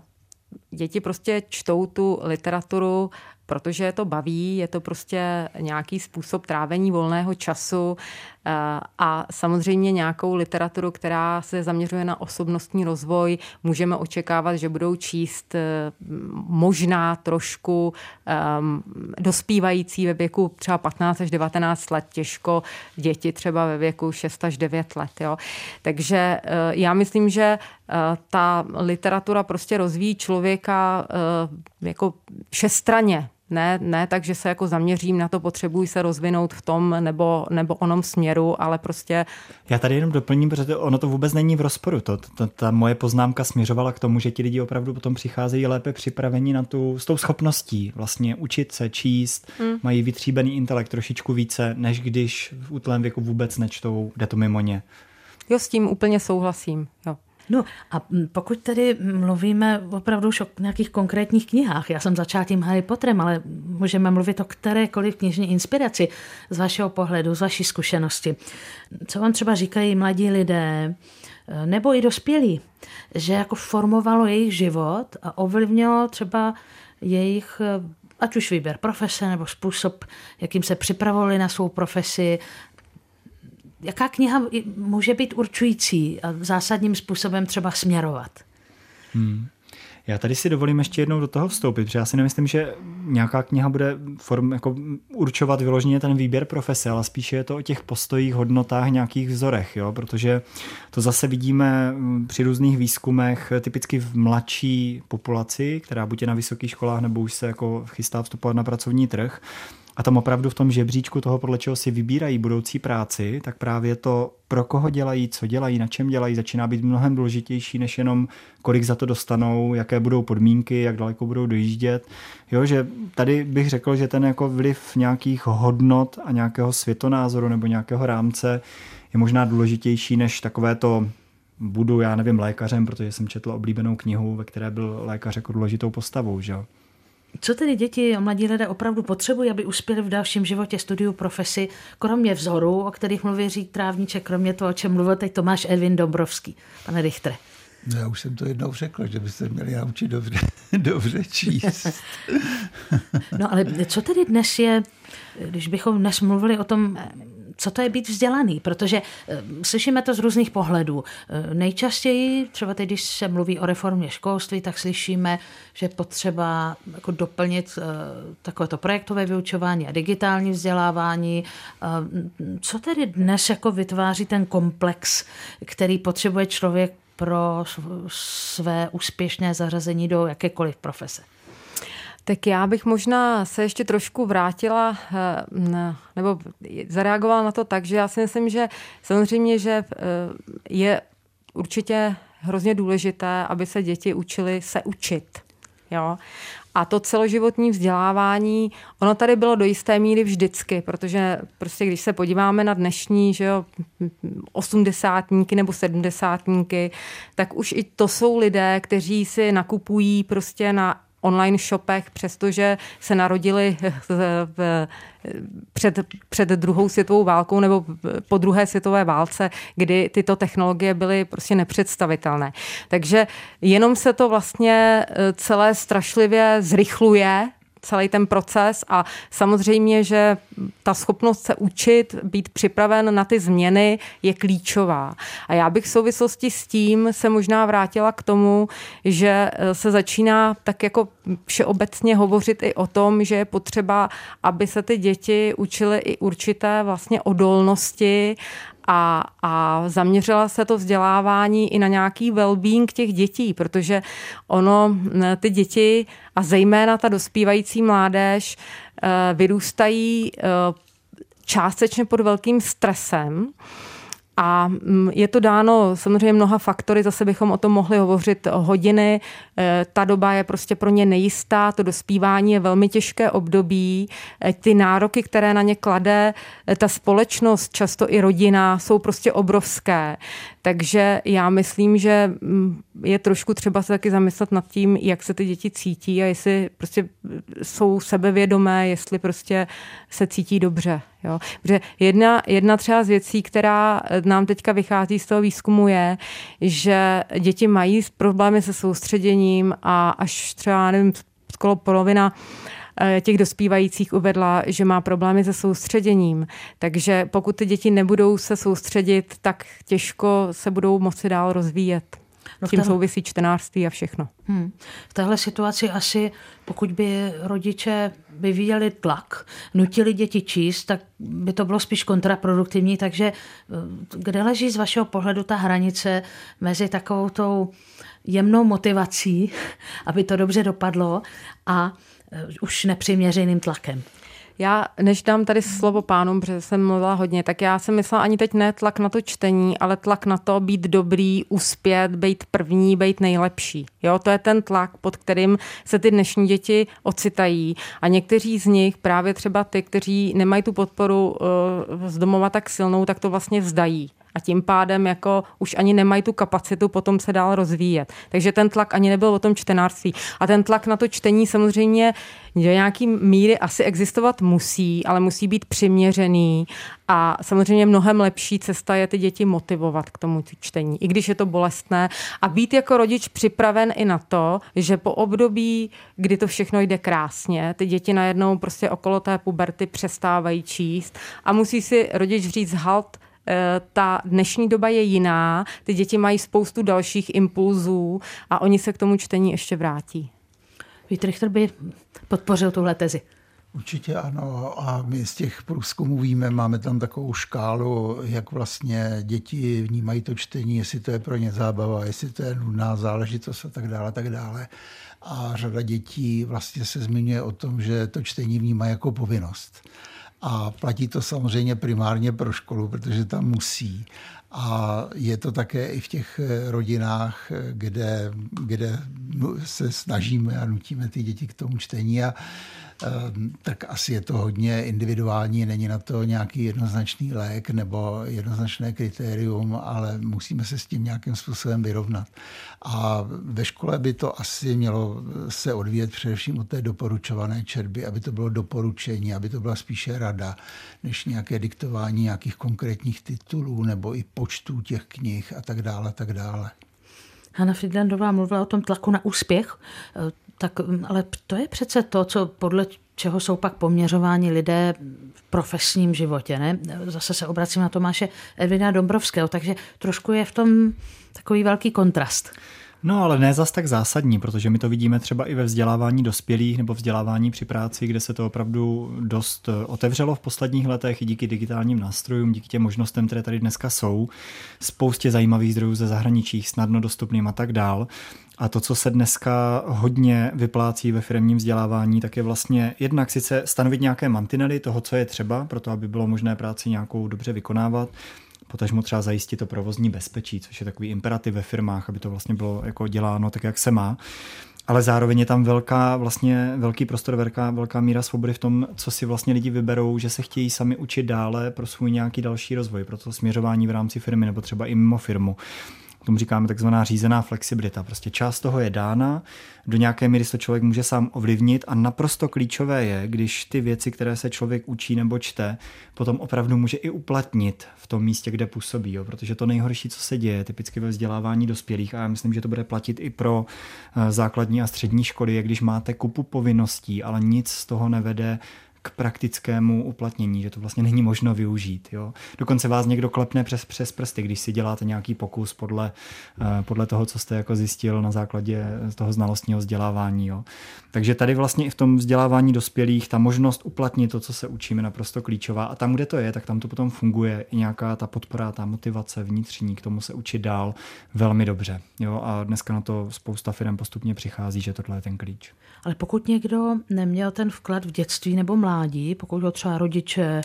děti prostě čtou tu literaturu protože je to baví, je to prostě nějaký způsob trávení volného času eh, a samozřejmě nějakou literaturu, která se zaměřuje na osobnostní rozvoj, můžeme očekávat, že budou číst eh, možná trošku um, dospívající ve věku třeba 15 až 19 let, těžko děti třeba ve věku 6 až 9 let. Jo. Takže uh, já myslím, že ta literatura prostě rozvíjí člověka jako všestraně, ne, ne tak, že se jako zaměřím na to, potřebuji se rozvinout v tom nebo, nebo onom směru, ale prostě... Já tady jenom doplním, protože ono to vůbec není v rozporu. To, to, ta moje poznámka směřovala k tomu, že ti lidi opravdu potom přicházejí lépe připraveni na tu, s tou schopností vlastně učit se, číst, hmm. mají vytříbený intelekt trošičku více, než když v útlém věku vůbec nečtou, jde to mimo ně. Jo, s tím úplně souhlasím. Jo. No a pokud tedy mluvíme opravdu už o nějakých konkrétních knihách, já jsem začala tím Harry Potterem, ale můžeme mluvit o kterékoliv knižní inspiraci z vašeho pohledu, z vaší zkušenosti. Co vám třeba říkají mladí lidé, nebo i dospělí, že jako formovalo jejich život a ovlivnilo třeba jejich ať už výběr profese nebo způsob, jakým se připravovali na svou profesi, jaká kniha může být určující a zásadním způsobem třeba směrovat? Hmm. Já tady si dovolím ještě jednou do toho vstoupit, protože já si nemyslím, že nějaká kniha bude form, jako určovat vyloženě ten výběr profese, ale spíše je to o těch postojích, hodnotách, nějakých vzorech, jo? protože to zase vidíme mm, při různých výzkumech, typicky v mladší populaci, která buď je na vysokých školách nebo už se jako chystá vstupovat na pracovní trh, a tam opravdu v tom žebříčku toho, podle čeho si vybírají budoucí práci, tak právě to, pro koho dělají, co dělají, na čem dělají, začíná být mnohem důležitější, než jenom kolik za to dostanou, jaké budou podmínky, jak daleko budou dojíždět. Jo, že tady bych řekl, že ten jako vliv nějakých hodnot a nějakého světonázoru nebo nějakého rámce je možná důležitější než takové to budu, já nevím, lékařem, protože jsem četl oblíbenou knihu, ve které byl lékař jako důležitou postavou. Že? Co tedy děti a mladí lidé opravdu potřebují, aby uspěli v dalším životě, studiu, profesi, kromě vzoru, o kterých mluví Řík Trávníček, kromě toho, o čem mluvil teď Tomáš Edvin Dombrovský. Pane Richtre. No já už jsem to jednou řekl, že byste měli naučit dobře, dobře číst. no ale co tedy dnes je, když bychom dnes mluvili o tom, co to je být vzdělaný, protože eh, slyšíme to z různých pohledů. Eh, nejčastěji, třeba teď, když se mluví o reformě školství, tak slyšíme, že potřeba jako doplnit eh, takovéto projektové vyučování a digitální vzdělávání. Co tedy dnes jako vytváří ten komplex, který potřebuje člověk pro své úspěšné zařazení do jakékoliv profese? Tak já bych možná se ještě trošku vrátila eh, nebo zareagovala na to tak, že já si myslím, že samozřejmě, že eh, je určitě hrozně důležité, aby se děti učili se učit. Jo? A to celoživotní vzdělávání, ono tady bylo do jisté míry vždycky, protože prostě když se podíváme na dnešní že jo, osmdesátníky nebo sedmdesátníky, tak už i to jsou lidé, kteří si nakupují prostě na online shopech, přestože se narodili v, před, před druhou světovou válkou nebo po druhé světové válce, kdy tyto technologie byly prostě nepředstavitelné. Takže jenom se to vlastně eh, celé strašlivě zrychluje celý ten proces a samozřejmě, že ta schopnost se učit, být připraven na ty změny je klíčová. A já bych v souvislosti s tím se možná vrátila k tomu, že eh, se začíná tak jako všeobecně hovořit i o tom, že je potřeba, aby se ty děti učily i určité vlastně odolnosti a, a zaměřila se to vzdělávání i na nějaký well-being těch dětí, protože ono, ty děti a zejména ta dospívající mládež eh, vyrůstají eh, částečně pod velkým stresem, a mm, je to dáno samozřejmě mnoha faktory, zase bychom o tom mohli hovořit hodiny. E, ta doba je prostě pro ně nejistá, to dospívání je velmi těžké období. E, ty nároky, které na ně klade e, ta společnost, často i rodina, jsou prostě obrovské. Takže já myslím, že mm, je trošku třeba se taky zamyslet nad tím, jak se ty děti cítí a jestli prostě jsou sebevědomé, jestli prostě se cítí dobře. Jo? Protože jedna, jedna třeba z věcí, která nám teďka vychází z toho výzkumu je, že děti mají problémy se soustředěním a až třeba, nevím, skoro polovina eh, těch dospívajících uvedla, že má problémy se soustředěním. Takže pokud ty děti nebudou se soustředit, tak těžko se budou moci dál rozvíjet. No tím tahle... souvisí čtenářství a všechno. Hmm. V téhle situaci asi, pokud by rodiče vyvíjeli tlak, nutili děti číst, tak by to bylo spíš kontraproduktivní. Takže eh, kde leží z vašeho pohledu ta hranice mezi takovou tou jemnou motivací, aby to dobře dopadlo, a eh, už nepřiměřeným tlakem? Já, než dám tady slovo pánům, protože jsem mluvila hodně, tak já jsem myslela ani teď ne tlak na to čtení, ale tlak na to být dobrý, uspět, být první, být nejlepší. Jo, to je ten tlak, pod kterým se ty dnešní děti ocitají. A někteří z nich, právě třeba ty, kteří nemají tu podporu uh, z domova tak silnou, tak to vlastně vzdají a tím pádem jako už ani nemají tu kapacitu potom se dál rozvíjet. Takže ten tlak ani nebyl o tom čtenářství. A ten tlak na to čtení samozřejmě do nějaký míry asi existovat musí, ale musí být přiměřený a samozřejmě mnohem lepší cesta je ty děti motivovat k tomu čtení, i když je to bolestné a být jako rodič připraven i na to, že po období, kdy to všechno jde krásně, ty děti najednou prostě okolo té puberty přestávají číst a musí si rodič říct halt, ta dnešní doba je jiná, ty děti mají spoustu dalších impulzů a oni se k tomu čtení ještě vrátí. Vít Richter by podpořil tuhle tezi. Určitě ano a my z těch průzkumů víme, máme tam takovou škálu, jak vlastně děti vnímají to čtení, jestli to je pro ně zábava, jestli to je nudná záležitost a tak dále, tak dále. A řada dětí vlastně se zmiňuje o tom, že to čtení vnímá jako povinnost. A platí to samozřejmě primárně pro školu, protože tam musí. A je to také i v těch rodinách, kde, kde se snažíme a nutíme ty děti k tomu čtení. A tak asi je to hodně individuální, není na to nějaký jednoznačný lék nebo jednoznačné kritérium, ale musíme se s tím nějakým způsobem vyrovnat. A ve škole by to asi mělo se odvíjet především od té doporučované četby, aby to bylo doporučení, aby to byla spíše rada, než nějaké diktování nějakých konkrétních titulů nebo i počtů těch knih a tak dále, a tak dále. Hanna Friedlandová mluvila o tom tlaku na úspěch. Tak mm, ale to je přece to, co podle čeho jsou pak poměřováni lidé v profesním životě. Ne? Zase se obracím na Tomáše Edvina Dombrovského, takže trošku je v tom takový velký kontrast. No ale ne zas tak zásadní, protože my to vidíme třeba i ve vzdělávání dospělých nebo vzdělávání při práci, kde se to opravdu dost eh, otevřelo v posledních letech i díky digitálním nástrojům, díky těm možnostem, které tady dneska jsou, spoustě zajímavých zdrojů ze zahraničí, snadno dostupným a tak dál. A to, co se dneska hodně vyplácí ve firmním vzdělávání, tak je vlastně jednak sice stanovit nějaké mantinely toho, co je třeba, pro to, aby bylo možné práci nějakou dobře vykonávat, potažmo třeba zajistit to provozní bezpečí, což je takový imperativ ve firmách, aby to vlastně bylo jako děláno tak, jak se má. Ale zároveň je tam velká, vlastně velký prostor, velká, velká míra svobody v tom, co si vlastně lidi vyberou, že se chtějí sami učit dále pro svůj nějaký další rozvoj, pro to směřování v rámci firmy nebo třeba i mimo firmu tomu říkáme takzvaná řízená flexibilita. Prostě část toho je dána, do nějaké míry se člověk může sám ovlivnit a naprosto klíčové je, když ty věci, které se člověk učí nebo čte, potom opravdu může i uplatnit v tom místě, kde působí. Jo? Protože to nejhorší, co se děje, typicky ve vzdělávání dospělých, a já myslím, že to bude platit i pro eh, základní a střední školy, je když máte kupu povinností, ale nic z toho nevede k praktickému uplatnění, že to vlastně není možno využít. Jo. Dokonce vás někdo klepne přes, přes prsty, když si děláte nějaký pokus podle, eh, podle toho, co jste jako zjistil na základě toho znalostního vzdělávání. Jo. Takže tady vlastně i v tom vzdělávání dospělých ta možnost uplatnit to, co se učíme, naprosto klíčová. A tam, kde to je, tak tam to potom funguje i nějaká ta podpora, ta motivace vnitřní k tomu se učit dál velmi dobře. Jo. A dneska na to spousta firm postupně přichází, že tohle je ten klíč. Ale pokud někdo neměl ten vklad v dětství nebo mládí, pokud ho třeba rodiče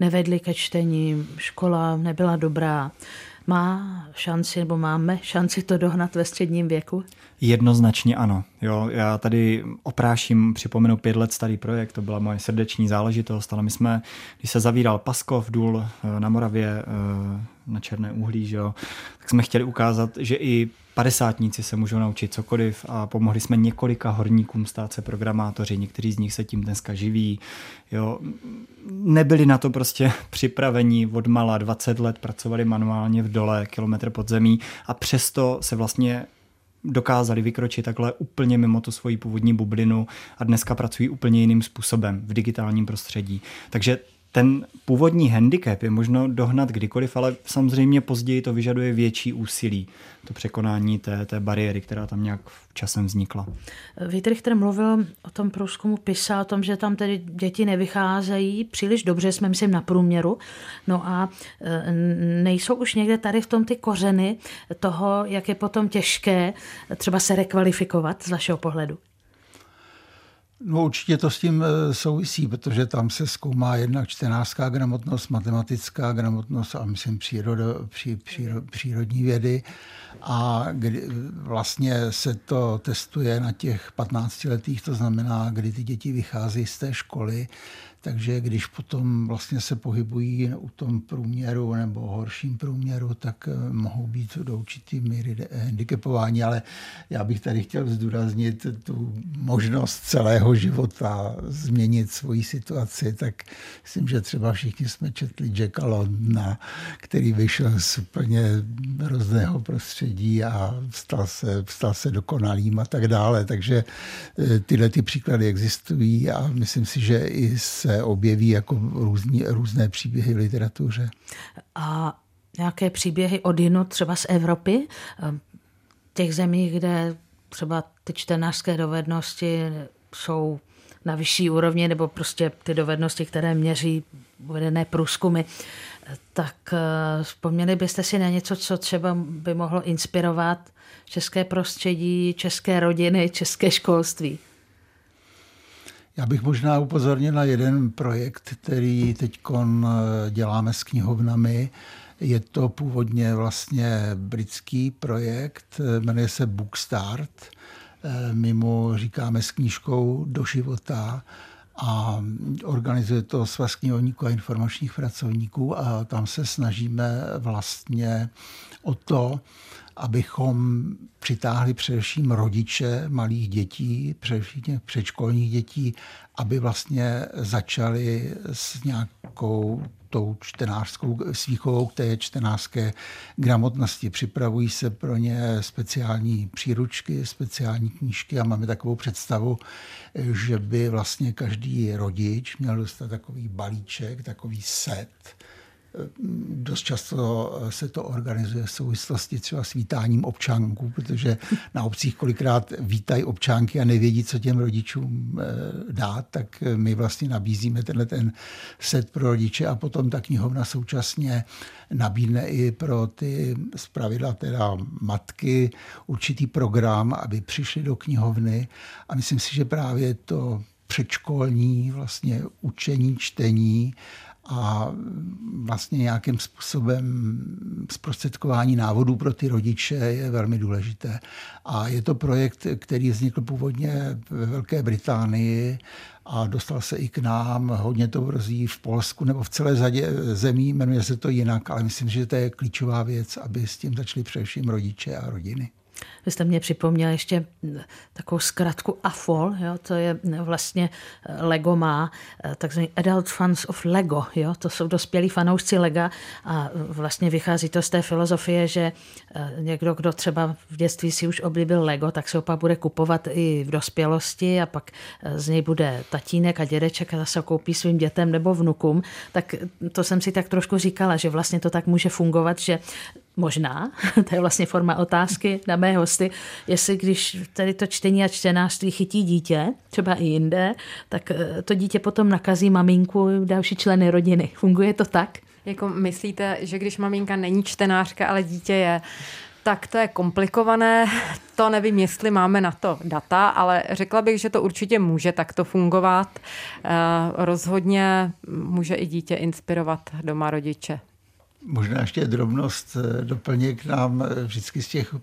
nevedli ke čtení, škola nebyla dobrá, má šanci, nebo máme šanci to dohnat ve středním věku? Jednoznačně ano. Jo, já tady opráším, připomenu pět let starý projekt, to byla moje srdeční záležitost, ale my jsme, když se zavíral Paskov důl eh, na Moravě eh, na Černé uhlí, že jo, tak jsme chtěli ukázat, že i padesátníci se můžou naučit cokoliv a pomohli jsme několika horníkům stát se programátoři, někteří z nich se tím dneska živí. Jo. Nebyli na to prostě připravení od mala 20 let, pracovali manuálně v dole, kilometr pod zemí a přesto se vlastně dokázali vykročit takhle úplně mimo tu svoji původní bublinu a dneska pracují úplně jiným způsobem v digitálním prostředí. Takže ten původní handicap je možno dohnat kdykoliv, ale samozřejmě později to vyžaduje větší úsilí, to překonání té, té bariéry, která tam nějak časem vznikla. Vítr Richter mluvil o tom průzkumu PISA, o tom, že tam tedy děti nevycházejí příliš dobře, jsme myslím na průměru. No a e, nejsou už někde tady v tom ty kořeny toho, jak je potom těžké třeba se rekvalifikovat z vašeho pohledu? No určitě to s tím e, souvisí, protože tam se zkoumá jednak čtenářská gramotnost, matematická gramotnost a myslím přírodo, pří, příro, přírodní vědy. A kdy vlastně se to testuje na těch 15 letých, to znamená, kdy ty děti vychází z té školy, takže když potom vlastně se pohybují u tom průměru nebo horším průměru, tak eh, mohou být do určitý míry handicapování, ale já bych tady chtěl zdůraznit tu možnost celého života změnit svoji situaci, tak myslím, že třeba všichni jsme četli Jacka Londna, který vyšel z úplně různého prostředí a stal se, stal se dokonalým a tak dále. Takže eh, tyhle ty příklady existují a myslím si, že i se objeví jako různí, různé příběhy v literatuře. A nějaké příběhy od jinut, třeba z Evropy, ehm, těch zemí, kde třeba ty čtenářské dovednosti jsou na vyšší úrovni, nebo prostě ty dovednosti, které měří uvedené průzkumy, tak eh, vzpomněli byste si na něco, co třeba by mohlo inspirovat české prostředí, české rodiny, české školství? Já bych možná upozornil na jeden projekt, který teď eh, děláme s knihovnami. Je to původně vlastně britský projekt, eh, jmenuje se Bookstart. My mu říkáme s knížkou do života a organizuje to Svaz knihovníků a informačních pracovníků a tam se snažíme vlastně o to, abychom přitáhli především rodiče malých dětí, především předškolních dětí, aby vlastně začali s nějakou tou čtenářskou výchovou k té čtenářské gramotnosti. Připravují se pro ně speciální příručky, speciální knížky a máme takovou představu, že by vlastně každý rodič měl dostat takový balíček, takový set, Dost často se to organizuje v souvislosti třeba s vítáním občánků, protože na obcích kolikrát vítají občánky a nevědí, co těm rodičům eh, dát, tak my vlastně nabízíme tenhle ten set pro rodiče a potom ta knihovna současně nabídne i pro ty zpravidla teda matky určitý program, aby přišli do knihovny. A myslím si, že právě to předškolní vlastně učení, čtení a vlastně nějakým způsobem zprostředkování návodů pro ty rodiče je velmi důležité. A je to projekt, který vznikl původně ve Velké Británii a dostal se i k nám. Hodně to rozvíjí v Polsku nebo v celé řadě zemí, jmenuje se to jinak, ale myslím, že to je klíčová věc, aby s tím začali především rodiče a rodiny. Vy jste mě připomněl ještě takovou zkratku AFOL, jo, to je vlastně eh, Lego má, eh, takzvaný Adult Fans of Lego, jo, to jsou dospělí fanoušci Lega a vlastně vychází to z té filozofie, že eh, někdo, kdo třeba v dětství si už oblíbil Lego, tak se opak bude kupovat i v dospělosti a pak z něj bude tatínek a dědeček a zase koupí svým dětem nebo vnukům, tak to jsem si tak trošku říkala, že vlastně to tak může fungovat, že možná, to je vlastně forma otázky na mé hosty, jestli když tady to čtení a čtenářství chytí dítě, třeba i jinde, tak eh, to dítě potom nakazí maminku další členy rodiny. Funguje to tak? Jako myslíte, že když maminka není čtenářka, ale dítě je, tak to je komplikované, to nevím, jestli máme na to data, ale řekla bych, že to určitě může takto fungovat. Eh, rozhodně může i dítě inspirovat doma rodiče. Možná ještě drobnost eh, doplněk nám eh, vždycky z těch,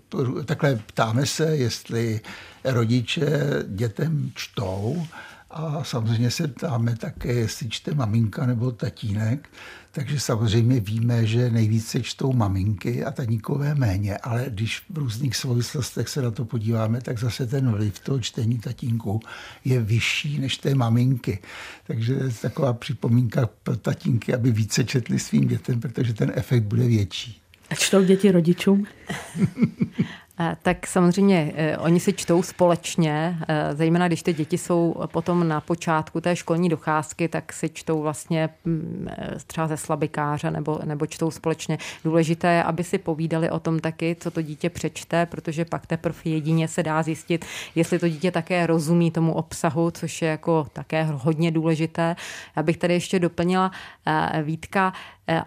takhle ptáme se, jestli rodiče dětem čtou a samozřejmě se ptáme také, jestli čte maminka nebo tatínek. Takže samozřejmě víme, že nejvíce čtou maminky a tatínkové méně, ale když v různých souvislostech se na to podíváme, tak zase ten vliv toho čtení tatínku je vyšší než té maminky. Takže taková připomínka pro tatínky, aby více četli svým dětem, protože ten efekt bude větší. A čtou děti rodičům? Eh, tak samozřejmě eh, oni si čtou společně, eh, zejména když ty děti jsou potom na počátku té školní docházky, tak si čtou vlastně mm, třeba ze slabikáře nebo, nebo čtou společně. Důležité je, aby si povídali o tom taky, co to dítě přečte, protože pak teprve jedině se dá zjistit, jestli to dítě také rozumí tomu obsahu, což je jako také hodně důležité. Já bych tady ještě doplnila Vítka,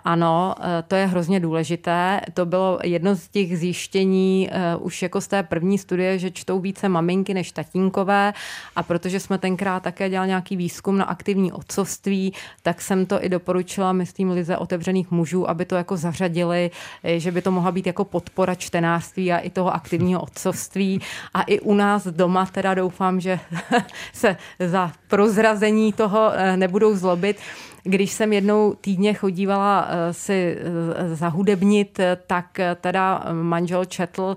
ano, to je hrozně důležité. To bylo jedno z těch zjištění už jako z té první studie, že čtou více maminky než tatínkové a protože jsme tenkrát také dělali nějaký výzkum na aktivní otcovství, tak jsem to i doporučila, myslím, Lize otevřených mužů, aby to jako zařadili, že by to mohla být jako podpora čtenářství a i toho aktivního otcovství. A i u nás doma teda doufám, že se za prozrazení toho nebudou zlobit když jsem jednou týdně chodívala eh, si eh, zahudebnit, tak eh, teda manžel četl,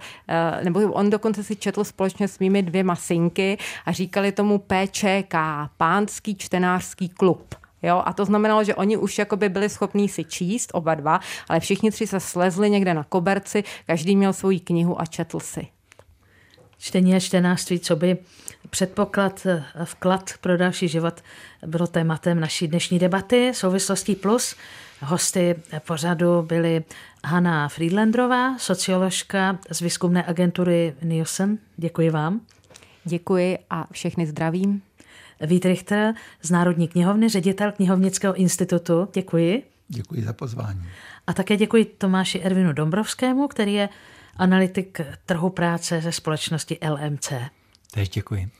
nebo on dokonce si četl společně s mými dvěma synky a říkali tomu PČK, Pánský čtenářský klub. Jo, a to znamenalo, že oni už jakoby byli schopní si číst, oba dva, ale všichni tři se slezli někde na koberci, každý měl svoji knihu a četl si. Čtení a čtenářství, co by předpoklad, vklad pro další život bylo tématem naší dnešní debaty Souvislostí plus. Hosty pořadu byly Hanna Friedlandrová, socioložka z výzkumné agentury Nielsen. Děkuji vám. Děkuji a všechny zdravím. Vít Richter z Národní knihovny, ředitel knihovnického institutu. Děkuji. Děkuji za pozvání. A také děkuji Tomáši Ervinu Dombrovskému, který je analytik trhu práce ze společnosti LMC. Tež děkuji.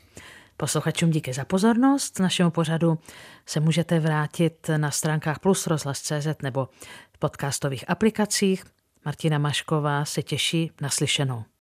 Posluchačům díky za pozornost. Našemu pořadu se můžete vrátit na stránkách plus rozhlas.cz nebo v podcastových aplikacích. Martina Mašková se těší na slyšenou.